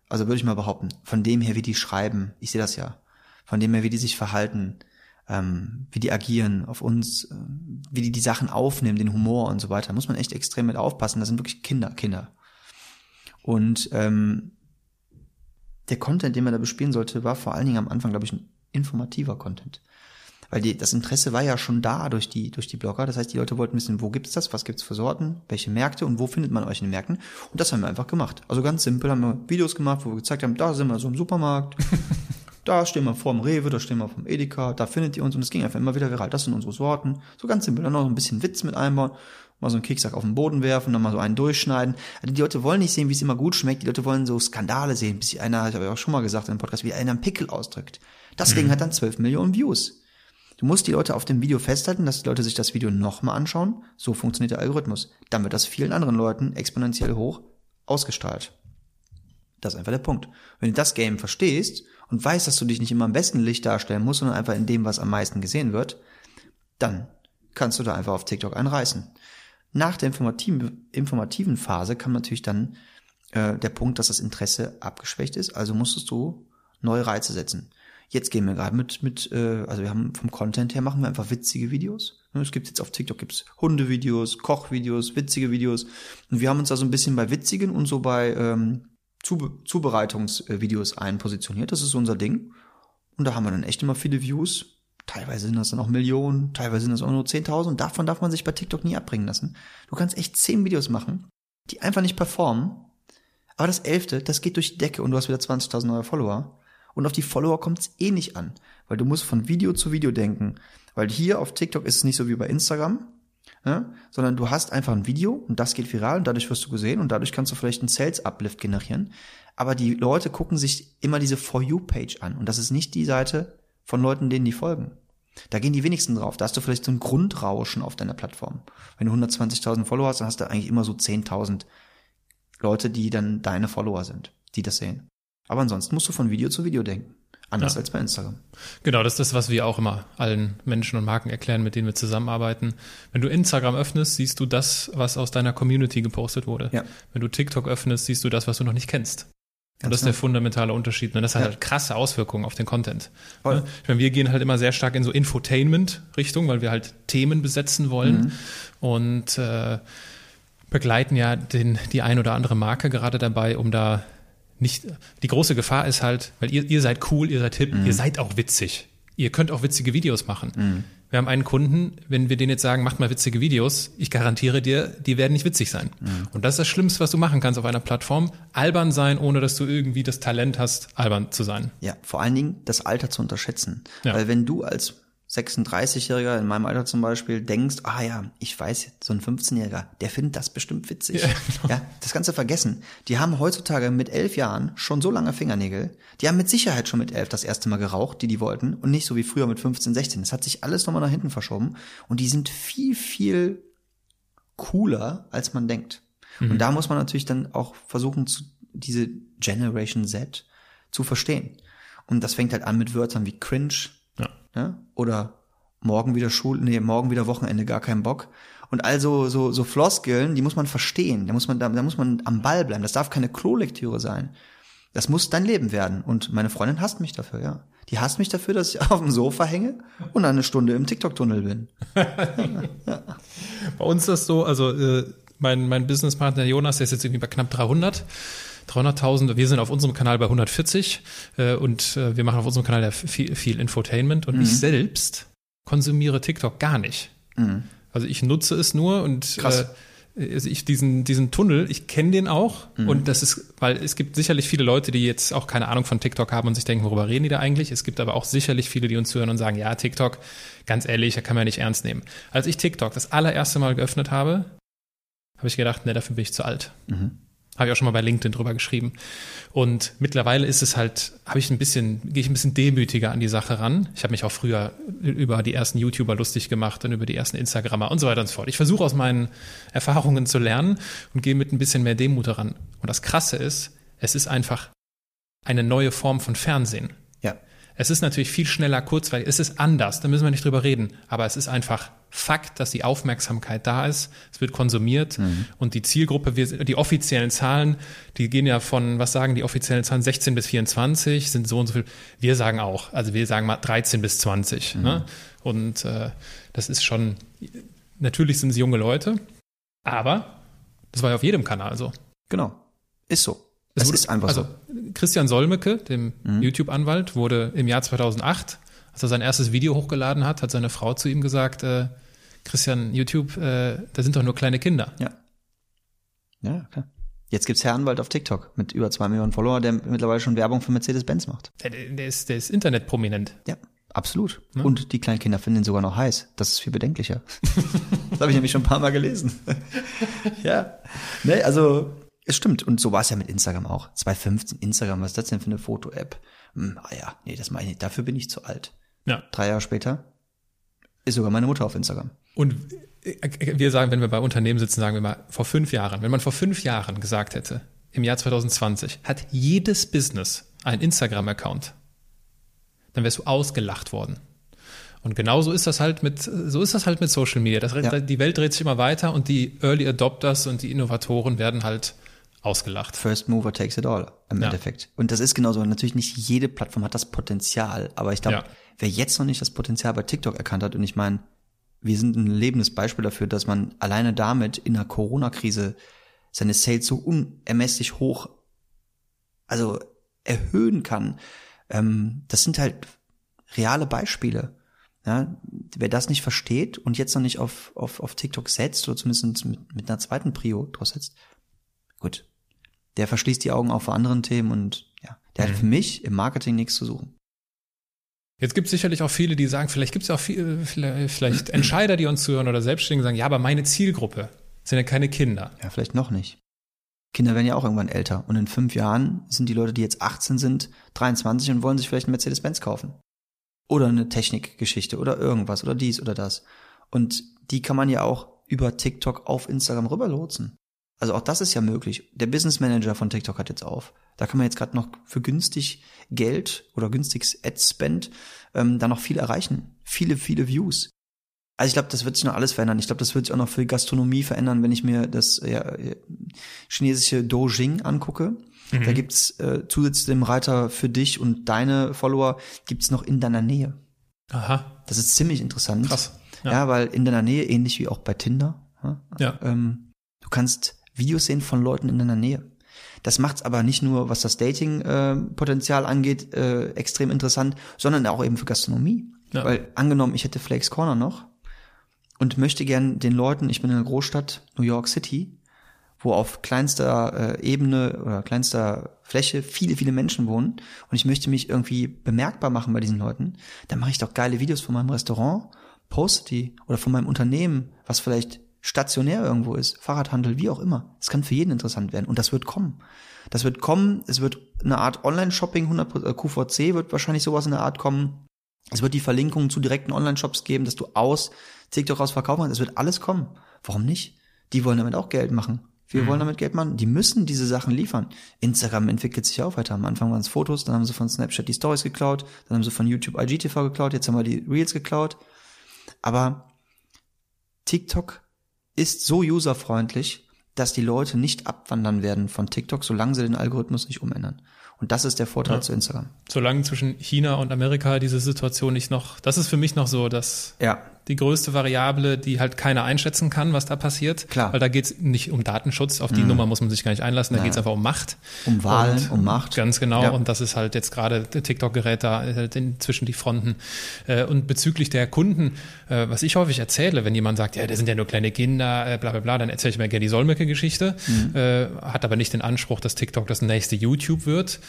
Also würde ich mal behaupten, von dem her, wie die schreiben, ich sehe das ja, von dem her, wie die sich verhalten, ähm, wie die agieren auf uns, äh, wie die die Sachen aufnehmen, den Humor und so weiter, muss man echt extrem mit aufpassen. Das sind wirklich Kinder, Kinder. Und ähm, der Content, den man da bespielen sollte, war vor allen Dingen am Anfang, glaube ich, informativer Content. Weil die, das Interesse war ja schon da durch die, durch die Blogger. Das heißt, die Leute wollten wissen, wo gibt's das, was gibt's für Sorten, welche Märkte und wo findet man euch in den Märkten. Und das haben wir einfach gemacht. Also ganz simpel haben wir Videos gemacht, wo wir gezeigt haben, da sind wir so im Supermarkt, [laughs] da stehen wir vorm Rewe, da stehen wir vom Edeka, da findet ihr uns und es ging einfach immer wieder viral. Das sind unsere Sorten. So ganz simpel. Dann noch ein bisschen Witz mit einbauen, mal so einen Keksack auf den Boden werfen, dann mal so einen durchschneiden. Also die Leute wollen nicht sehen, wie es immer gut schmeckt. Die Leute wollen so Skandale sehen, bis einer, ich habe ja auch schon mal gesagt in dem Podcast, wie einer einen Pickel ausdrückt. Das Ding mhm. hat dann 12 Millionen Views. Du musst die Leute auf dem Video festhalten, dass die Leute sich das Video nochmal anschauen. So funktioniert der Algorithmus. Dann wird das vielen anderen Leuten exponentiell hoch ausgestrahlt. Das ist einfach der Punkt. Wenn du das Game verstehst und weißt, dass du dich nicht immer im besten Licht darstellen musst, sondern einfach in dem, was am meisten gesehen wird, dann kannst du da einfach auf TikTok einreißen. Nach der informativen, informativen Phase kam natürlich dann äh, der Punkt, dass das Interesse abgeschwächt ist. Also musstest du neue Reize setzen. Jetzt gehen wir gerade mit, mit, äh, also wir haben vom Content her machen wir einfach witzige Videos. Es gibt jetzt auf TikTok gibt's Hundevideos, Kochvideos, witzige Videos. Und wir haben uns da so ein bisschen bei witzigen und so bei ähm, Zube Zubereitungsvideos einpositioniert. Das ist unser Ding. Und da haben wir dann echt immer viele Views. Teilweise sind das dann auch Millionen, teilweise sind das auch nur 10.000. Davon darf man sich bei TikTok nie abbringen lassen. Du kannst echt zehn Videos machen, die einfach nicht performen. Aber das elfte, das geht durch die Decke und du hast wieder 20.000 neue Follower. Und auf die Follower kommt es eh nicht an, weil du musst von Video zu Video denken. Weil hier auf TikTok ist es nicht so wie bei Instagram, ja, sondern du hast einfach ein Video und das geht viral und dadurch wirst du gesehen und dadurch kannst du vielleicht einen Sales-Uplift generieren. Aber die Leute gucken sich immer diese For You-Page an und das ist nicht die Seite von Leuten, denen die folgen. Da gehen die wenigsten drauf. Da hast du vielleicht so ein Grundrauschen auf deiner Plattform. Wenn du 120.000 Follower hast, dann hast du eigentlich immer so 10.000 Leute, die dann deine Follower sind, die das sehen. Aber ansonsten musst du von Video zu Video denken. Anders ja. als bei Instagram. Genau, das ist das, was wir auch immer allen Menschen und Marken erklären, mit denen wir zusammenarbeiten. Wenn du Instagram öffnest, siehst du das, was aus deiner Community gepostet wurde. Ja. Wenn du TikTok öffnest, siehst du das, was du noch nicht kennst. Ganz und das ist der fundamentale Unterschied. Und das hat ja. halt krasse Auswirkungen auf den Content. Voll. Ich meine, wir gehen halt immer sehr stark in so Infotainment-Richtung, weil wir halt Themen besetzen wollen. Mhm. Und äh, begleiten ja den, die ein oder andere Marke gerade dabei, um da nicht, die große Gefahr ist halt, weil ihr, ihr seid cool, ihr seid hip, mhm. ihr seid auch witzig. Ihr könnt auch witzige Videos machen. Mhm. Wir haben einen Kunden, wenn wir denen jetzt sagen, macht mal witzige Videos, ich garantiere dir, die werden nicht witzig sein. Mhm. Und das ist das Schlimmste, was du machen kannst auf einer Plattform. Albern sein, ohne dass du irgendwie das Talent hast, albern zu sein. Ja, vor allen Dingen das Alter zu unterschätzen. Ja. Weil wenn du als 36-Jähriger in meinem Alter zum Beispiel denkst, ah ja, ich weiß, so ein 15-Jähriger, der findet das bestimmt witzig. Ja, genau. ja, das Ganze vergessen. Die haben heutzutage mit elf Jahren schon so lange Fingernägel. Die haben mit Sicherheit schon mit elf das erste Mal geraucht, die die wollten. Und nicht so wie früher mit 15, 16. Das hat sich alles nochmal nach hinten verschoben. Und die sind viel, viel cooler, als man denkt. Mhm. Und da muss man natürlich dann auch versuchen, zu, diese Generation Z zu verstehen. Und das fängt halt an mit Wörtern wie cringe, ja? Oder morgen wieder Schule, nee, morgen wieder Wochenende, gar keinen Bock. Und also so, so Floskeln, die muss man verstehen. Da muss man, da, da muss man am Ball bleiben. Das darf keine Klolektüre sein. Das muss dein Leben werden. Und meine Freundin hasst mich dafür, ja. Die hasst mich dafür, dass ich [laughs] auf dem Sofa hänge und eine Stunde im TikTok-Tunnel bin. [laughs] ja. Bei uns ist das so, also äh, mein, mein Businesspartner Jonas, der ist jetzt irgendwie bei knapp 300. 300.000. Wir sind auf unserem Kanal bei 140 äh, und äh, wir machen auf unserem Kanal ja viel, viel Infotainment und mhm. ich selbst konsumiere TikTok gar nicht. Mhm. Also ich nutze es nur und Krass. Äh, also ich diesen diesen Tunnel, ich kenne den auch mhm. und das ist, weil es gibt sicherlich viele Leute, die jetzt auch keine Ahnung von TikTok haben und sich denken, worüber reden die da eigentlich? Es gibt aber auch sicherlich viele, die uns hören und sagen, ja TikTok, ganz ehrlich, da kann man ja nicht ernst nehmen. Als ich TikTok das allererste Mal geöffnet habe, habe ich gedacht, ne, dafür bin ich zu alt. Mhm. Habe ich auch schon mal bei LinkedIn drüber geschrieben. Und mittlerweile ist es halt, habe ich ein bisschen, gehe ich ein bisschen demütiger an die Sache ran. Ich habe mich auch früher über die ersten YouTuber lustig gemacht und über die ersten Instagrammer und so weiter und so fort. Ich versuche aus meinen Erfahrungen zu lernen und gehe mit ein bisschen mehr Demut ran. Und das Krasse ist, es ist einfach eine neue Form von Fernsehen. Es ist natürlich viel schneller, kurzweilig. Es ist anders, da müssen wir nicht drüber reden. Aber es ist einfach Fakt, dass die Aufmerksamkeit da ist. Es wird konsumiert mhm. und die Zielgruppe, die offiziellen Zahlen, die gehen ja von, was sagen die offiziellen Zahlen, 16 bis 24 sind so und so viel. Wir sagen auch, also wir sagen mal 13 bis 20. Mhm. Ne? Und äh, das ist schon, natürlich sind es junge Leute, aber das war ja auf jedem Kanal so. Genau, ist so. Es, es ist einfach also, so. Christian Solmecke, dem mhm. YouTube-Anwalt, wurde im Jahr 2008 als er sein erstes Video hochgeladen hat, hat seine Frau zu ihm gesagt, äh, Christian, YouTube, äh, da sind doch nur kleine Kinder. Ja. Ja, klar. Jetzt gibt's Herr Anwalt auf TikTok mit über zwei Millionen Follower, der mittlerweile schon Werbung für Mercedes-Benz macht. Der, der, ist, der ist internetprominent. Ja, absolut. Ja. Und die kleinen Kinder finden ihn sogar noch heiß. Das ist viel bedenklicher. [laughs] das habe ich nämlich schon ein paar Mal gelesen. [laughs] ja. Nee, also es stimmt. Und so war es ja mit Instagram auch. 2015 Instagram, was ist das denn für eine Foto-App? Hm, ah ja, nee, das meine ich, dafür bin ich zu alt. Ja. Drei Jahre später ist sogar meine Mutter auf Instagram. Und äh, wir sagen, wenn wir bei Unternehmen sitzen, sagen wir mal, vor fünf Jahren, wenn man vor fünf Jahren gesagt hätte, im Jahr 2020 hat jedes Business einen Instagram-Account, dann wärst du ausgelacht worden. Und genauso ist das halt mit, so ist das halt mit Social Media. Das, ja. Die Welt dreht sich immer weiter und die Early Adopters und die Innovatoren werden halt ausgelacht. First Mover takes it all im ja. Endeffekt. Und das ist genauso. Natürlich nicht jede Plattform hat das Potenzial, aber ich glaube, ja. wer jetzt noch nicht das Potenzial bei TikTok erkannt hat, und ich meine, wir sind ein lebendes Beispiel dafür, dass man alleine damit in der Corona-Krise seine Sales so unermesslich hoch, also erhöhen kann. Ähm, das sind halt reale Beispiele. Ja, wer das nicht versteht und jetzt noch nicht auf, auf, auf TikTok setzt oder zumindest mit, mit einer zweiten Prio draus setzt, gut, der verschließt die Augen auch vor anderen Themen und ja, der mhm. hat für mich im Marketing nichts zu suchen. Jetzt gibt es sicherlich auch viele, die sagen, vielleicht gibt es auch viele, vielleicht [clears throat] Entscheider, die uns zuhören oder Selbstständige sagen, ja, aber meine Zielgruppe sind ja keine Kinder. Ja, vielleicht noch nicht. Kinder werden ja auch irgendwann älter und in fünf Jahren sind die Leute, die jetzt 18 sind, 23 und wollen sich vielleicht einen Mercedes-Benz kaufen. oder eine Technikgeschichte oder irgendwas oder dies oder das. Und die kann man ja auch über TikTok auf Instagram rüberlotsen. Also auch das ist ja möglich. Der Business Manager von TikTok hat jetzt auf. Da kann man jetzt gerade noch für günstig Geld oder günstiges Ad-Spend ähm, da noch viel erreichen. Viele, viele Views. Also ich glaube, das wird sich noch alles verändern. Ich glaube, das wird sich auch noch für Gastronomie verändern, wenn ich mir das ja, chinesische Dojing angucke. Mhm. Da gibt's äh, zusätzlich dem Reiter für dich und deine Follower gibt's noch in deiner Nähe. Aha. Das ist ziemlich interessant. Krass. Ja, ja weil in deiner Nähe, ähnlich wie auch bei Tinder, ja. Ähm, du kannst Videos sehen von Leuten in deiner Nähe. Das macht's aber nicht nur, was das Dating-Potenzial äh, angeht, äh, extrem interessant, sondern auch eben für Gastronomie. Ja. Weil angenommen, ich hätte Flakes Corner noch und möchte gern den Leuten, ich bin in einer Großstadt, New York City, wo auf kleinster äh, Ebene oder kleinster Fläche viele, viele Menschen wohnen und ich möchte mich irgendwie bemerkbar machen bei diesen Leuten, dann mache ich doch geile Videos von meinem Restaurant, poste die oder von meinem Unternehmen, was vielleicht stationär irgendwo ist, Fahrradhandel, wie auch immer. Es kann für jeden interessant werden und das wird kommen. Das wird kommen, es wird eine Art Online-Shopping, 100% äh, QVC wird wahrscheinlich sowas in der Art kommen. Es wird die Verlinkungen zu direkten Online-Shops geben, dass du aus TikTok raus verkaufen kannst. Es wird alles kommen. Warum nicht? Die wollen damit auch Geld machen. Wir mhm. wollen damit Geld machen. Die müssen diese Sachen liefern. Instagram entwickelt sich auch weiter. Am Anfang waren es Fotos, dann haben sie von Snapchat die Stories geklaut, dann haben sie von YouTube IGTV geklaut, jetzt haben wir die Reels geklaut. Aber TikTok ist so userfreundlich, dass die Leute nicht abwandern werden von TikTok, solange sie den Algorithmus nicht umändern. Und das ist der Vorteil ja. zu Instagram. Solange zwischen China und Amerika diese Situation nicht noch, das ist für mich noch so, dass ja die größte Variable, die halt keiner einschätzen kann, was da passiert. Klar. Weil da geht es nicht um Datenschutz, auf die mhm. Nummer muss man sich gar nicht einlassen, da ja. geht es einfach um Macht. Um Wahlen, und, um Macht. Ganz genau. Ja. Und das ist halt jetzt gerade TikTok-Gerät da halt zwischen die Fronten. Äh, und bezüglich der Kunden, äh, was ich häufig erzähle, wenn jemand sagt, ja, das sind ja nur kleine Kinder, bla bla bla, dann erzähle ich mir gerne die Solmecke-Geschichte, mhm. hat aber nicht den Anspruch, dass TikTok das nächste YouTube wird.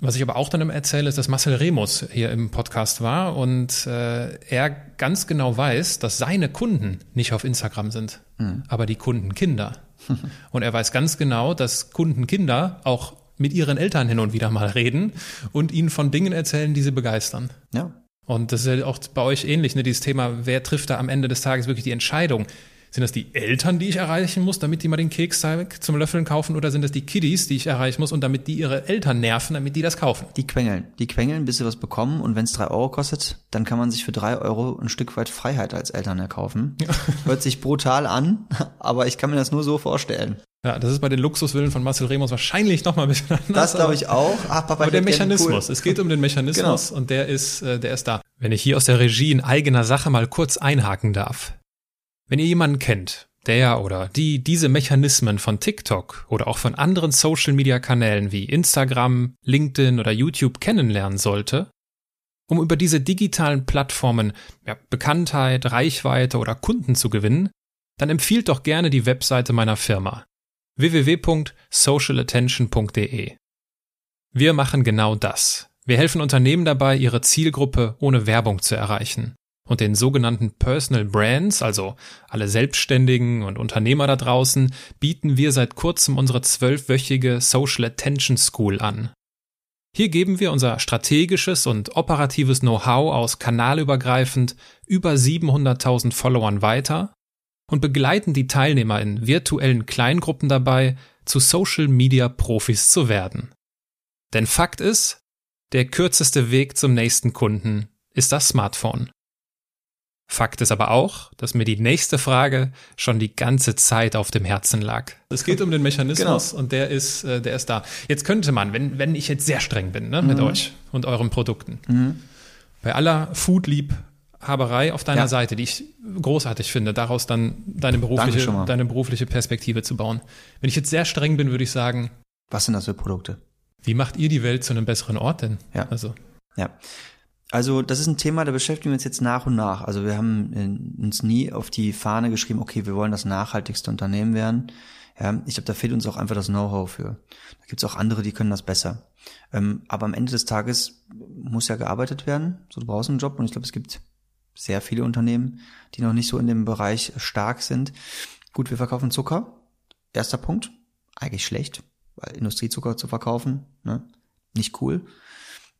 Was ich aber auch dann immer erzähle, ist, dass Marcel Remus hier im Podcast war und äh, er ganz genau weiß, dass seine Kunden nicht auf Instagram sind, mhm. aber die Kundenkinder. [laughs] und er weiß ganz genau, dass Kundenkinder auch mit ihren Eltern hin und wieder mal reden und ihnen von Dingen erzählen, die sie begeistern. Ja. Und das ist ja auch bei euch ähnlich, ne? Dieses Thema, wer trifft da am Ende des Tages wirklich die Entscheidung? Sind das die Eltern, die ich erreichen muss, damit die mal den Keksteig zum Löffeln kaufen, oder sind das die Kiddies, die ich erreichen muss und damit die ihre Eltern nerven, damit die das kaufen? Die quengeln. Die quengeln, bis sie was bekommen und wenn es drei Euro kostet, dann kann man sich für drei Euro ein Stück weit Freiheit als Eltern erkaufen. Ja. [laughs] Hört sich brutal an, aber ich kann mir das nur so vorstellen. Ja, das ist bei den Luxuswillen von Marcel Remus wahrscheinlich noch mal ein bisschen anders. Das glaube ich auch. Ach, Papa, aber der Mechanismus. Cool. Es geht um den Mechanismus [laughs] genau. und der ist, äh, der ist da. Wenn ich hier aus der Regie in eigener Sache mal kurz einhaken darf. Wenn ihr jemanden kennt, der oder die diese Mechanismen von TikTok oder auch von anderen Social-Media-Kanälen wie Instagram, LinkedIn oder YouTube kennenlernen sollte, um über diese digitalen Plattformen ja, Bekanntheit, Reichweite oder Kunden zu gewinnen, dann empfiehlt doch gerne die Webseite meiner Firma www.socialattention.de. Wir machen genau das. Wir helfen Unternehmen dabei, ihre Zielgruppe ohne Werbung zu erreichen und den sogenannten Personal Brands, also alle Selbstständigen und Unternehmer da draußen, bieten wir seit kurzem unsere zwölfwöchige Social Attention School an. Hier geben wir unser strategisches und operatives Know-how aus kanalübergreifend über 700.000 Followern weiter und begleiten die Teilnehmer in virtuellen Kleingruppen dabei, zu Social Media Profis zu werden. Denn Fakt ist, der kürzeste Weg zum nächsten Kunden ist das Smartphone. Fakt ist aber auch, dass mir die nächste Frage schon die ganze Zeit auf dem Herzen lag. Es geht um den Mechanismus genau. und der ist, äh, der ist da. Jetzt könnte man, wenn, wenn ich jetzt sehr streng bin ne, mit mhm. euch und euren Produkten, mhm. bei aller Foodliebhaberei auf deiner ja. Seite, die ich großartig finde, daraus dann deine berufliche, deine berufliche Perspektive zu bauen. Wenn ich jetzt sehr streng bin, würde ich sagen. Was sind das für Produkte? Wie macht ihr die Welt zu einem besseren Ort denn? Ja. Also. Ja. Also das ist ein Thema, da beschäftigen wir uns jetzt nach und nach. Also wir haben äh, uns nie auf die Fahne geschrieben, okay, wir wollen das nachhaltigste Unternehmen werden. Ja, ich glaube, da fehlt uns auch einfach das Know-how für. Da gibt es auch andere, die können das besser. Ähm, aber am Ende des Tages muss ja gearbeitet werden. So, du brauchst einen Job und ich glaube, es gibt sehr viele Unternehmen, die noch nicht so in dem Bereich stark sind. Gut, wir verkaufen Zucker. Erster Punkt. Eigentlich schlecht, weil Industriezucker zu verkaufen, ne? nicht cool.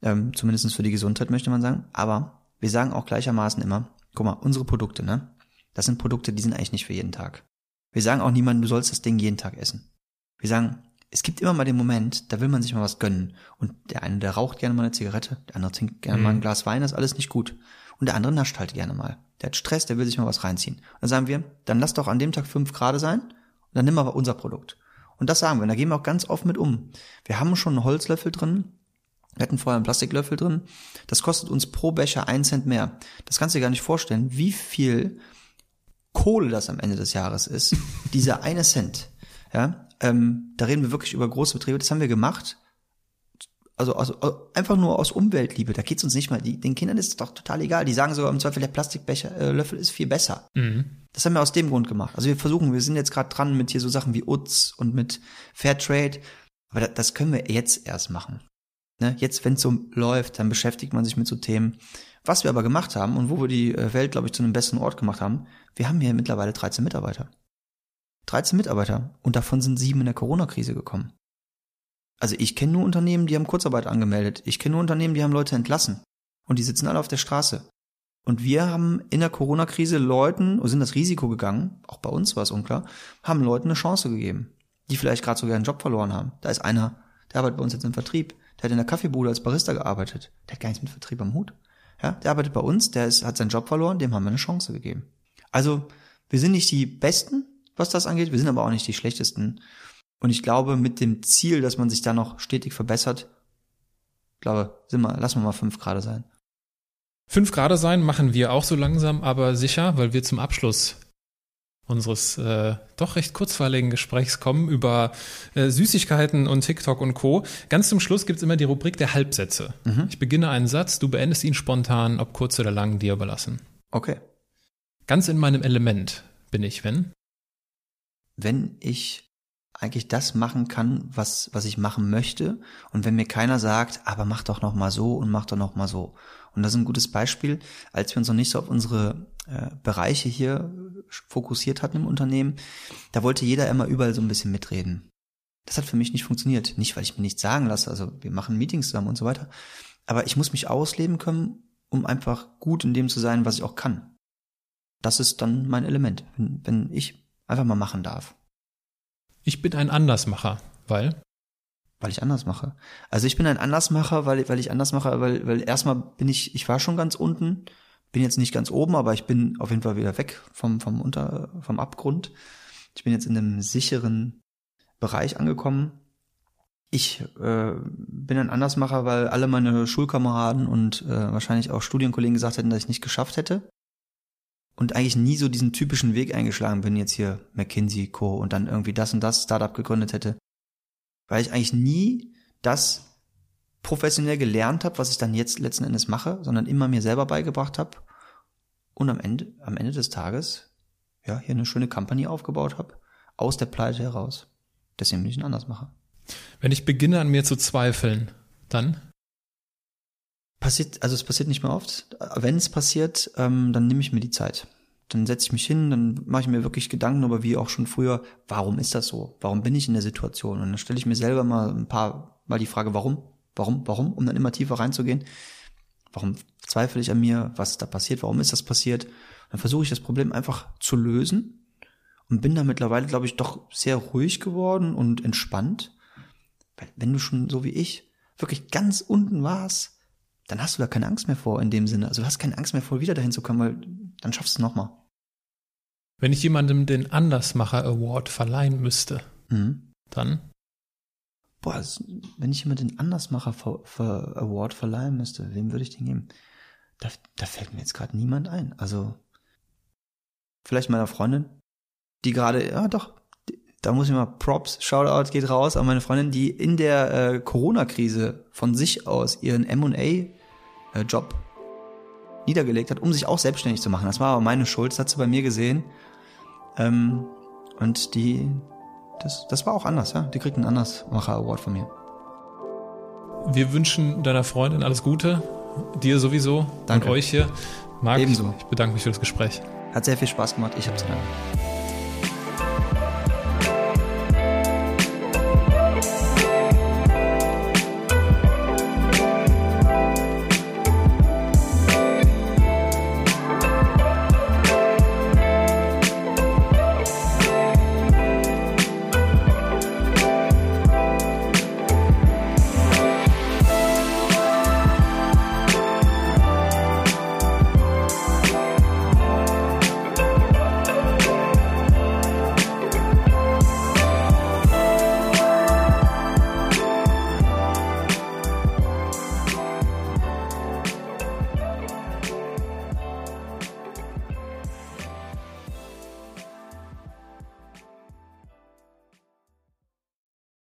Ähm, zumindest für die Gesundheit möchte man sagen. Aber wir sagen auch gleichermaßen immer, guck mal, unsere Produkte, ne? Das sind Produkte, die sind eigentlich nicht für jeden Tag. Wir sagen auch niemandem, du sollst das Ding jeden Tag essen. Wir sagen, es gibt immer mal den Moment, da will man sich mal was gönnen. Und der eine, der raucht gerne mal eine Zigarette, der andere trinkt gerne mhm. mal ein Glas Wein, das ist alles nicht gut. Und der andere nascht halt gerne mal. Der hat Stress, der will sich mal was reinziehen. Und dann sagen wir, dann lass doch an dem Tag fünf Grad sein und dann nimm aber unser Produkt. Und das sagen wir. Und da gehen wir auch ganz oft mit um. Wir haben schon einen Holzlöffel drin. Wir hatten vorher einen Plastiklöffel drin. Das kostet uns pro Becher ein Cent mehr. Das kannst du dir gar nicht vorstellen, wie viel Kohle das am Ende des Jahres ist. [laughs] Dieser eine Cent. Ja, ähm, da reden wir wirklich über große Betriebe. Das haben wir gemacht. Also, also einfach nur aus Umweltliebe. Da geht's uns nicht mal. Die, den Kindern ist es doch total egal. Die sagen sogar im Zweifel, der Plastikbecher äh, Löffel ist viel besser. Mhm. Das haben wir aus dem Grund gemacht. Also wir versuchen, wir sind jetzt gerade dran mit hier so Sachen wie UTS und mit Fairtrade. Aber das können wir jetzt erst machen. Ne? Jetzt, wenn es so läuft, dann beschäftigt man sich mit so Themen. Was wir aber gemacht haben und wo wir die äh, Welt, glaube ich, zu einem besten Ort gemacht haben, wir haben hier mittlerweile 13 Mitarbeiter. 13 Mitarbeiter und davon sind sieben in der Corona-Krise gekommen. Also ich kenne nur Unternehmen, die haben Kurzarbeit angemeldet. Ich kenne nur Unternehmen, die haben Leute entlassen. Und die sitzen alle auf der Straße. Und wir haben in der Corona-Krise Leuten, sind das Risiko gegangen, auch bei uns war es unklar, haben Leuten eine Chance gegeben, die vielleicht gerade sogar einen Job verloren haben. Da ist einer, der arbeitet bei uns jetzt im Vertrieb, der hat in der Kaffeebude als Barista gearbeitet, der hat gar nichts mit Vertrieb am Hut. Ja, der arbeitet bei uns, der ist, hat seinen Job verloren, dem haben wir eine Chance gegeben. Also, wir sind nicht die Besten, was das angeht. Wir sind aber auch nicht die schlechtesten. Und ich glaube, mit dem Ziel, dass man sich da noch stetig verbessert, glaube, sind wir, lassen wir mal fünf Grad sein. Fünf Grad sein machen wir auch so langsam, aber sicher, weil wir zum Abschluss unseres äh, doch recht kurzweiligen Gesprächs kommen über äh, Süßigkeiten und TikTok und Co. Ganz zum Schluss gibt's immer die Rubrik der Halbsätze. Mhm. Ich beginne einen Satz, du beendest ihn spontan, ob kurz oder lang, dir überlassen. Okay. Ganz in meinem Element bin ich, wenn? wenn ich eigentlich das machen kann, was, was ich machen möchte. Und wenn mir keiner sagt, aber mach doch noch mal so und mach doch noch mal so. Und das ist ein gutes Beispiel, als wir uns noch nicht so auf unsere äh, Bereiche hier fokussiert hatten im Unternehmen, da wollte jeder immer überall so ein bisschen mitreden. Das hat für mich nicht funktioniert. Nicht, weil ich mir nichts sagen lasse, also wir machen Meetings zusammen und so weiter. Aber ich muss mich ausleben können, um einfach gut in dem zu sein, was ich auch kann. Das ist dann mein Element. Wenn, wenn ich einfach mal machen darf. Ich bin ein Andersmacher, weil? Weil ich anders mache. Also ich bin ein Andersmacher, weil, weil ich anders mache, weil, weil erstmal bin ich, ich war schon ganz unten, bin jetzt nicht ganz oben, aber ich bin auf jeden Fall wieder weg vom, vom Unter, vom Abgrund. Ich bin jetzt in einem sicheren Bereich angekommen. Ich äh, bin ein Andersmacher, weil alle meine Schulkameraden und äh, wahrscheinlich auch Studienkollegen gesagt hätten, dass ich nicht geschafft hätte und eigentlich nie so diesen typischen Weg eingeschlagen bin, jetzt hier McKinsey Co. und dann irgendwie das und das Startup gegründet hätte. Weil ich eigentlich nie das professionell gelernt habe, was ich dann jetzt letzten Endes mache, sondern immer mir selber beigebracht habe und am Ende, am Ende des Tages, ja, hier eine schöne Company aufgebaut habe, aus der Pleite heraus. Deswegen bin ich ein Andersmacher. Wenn ich beginne an mir zu zweifeln, dann? Passiert, also es passiert nicht mehr oft. Wenn es passiert, ähm, dann nehme ich mir die Zeit. Dann setze ich mich hin, dann mache ich mir wirklich Gedanken aber wie auch schon früher, warum ist das so? Warum bin ich in der Situation? Und dann stelle ich mir selber mal ein paar Mal die Frage, warum? Warum? Warum? Um dann immer tiefer reinzugehen. Warum zweifle ich an mir? Was ist da passiert? Warum ist das passiert? Dann versuche ich das Problem einfach zu lösen und bin da mittlerweile, glaube ich, doch sehr ruhig geworden und entspannt. Weil wenn du schon so wie ich wirklich ganz unten warst, dann hast du da keine Angst mehr vor in dem Sinne. Also du hast keine Angst mehr vor, wieder dahin zu kommen, weil dann schaffst du es nochmal. Wenn ich jemandem den Andersmacher Award verleihen müsste, mhm. dann? Boah, wenn ich jemandem den Andersmacher Award verleihen müsste, wem würde ich den geben? Da, da fällt mir jetzt gerade niemand ein. Also vielleicht meiner Freundin, die gerade, ja doch, da muss ich mal Props, Shoutout geht raus an meine Freundin, die in der äh, Corona-Krise von sich aus ihren M&A äh, niedergelegt hat, um sich auch selbstständig zu machen. Das war aber meine Schuld, das hat sie bei mir gesehen. Ähm, und die, das, das war auch anders, ja. Die kriegt einen Andersmacher-Award von mir. Wir wünschen deiner Freundin alles Gute, dir sowieso Danke. und euch hier. Marc, Ebenso. ich bedanke mich für das Gespräch. Hat sehr viel Spaß gemacht. Ich hab's danken.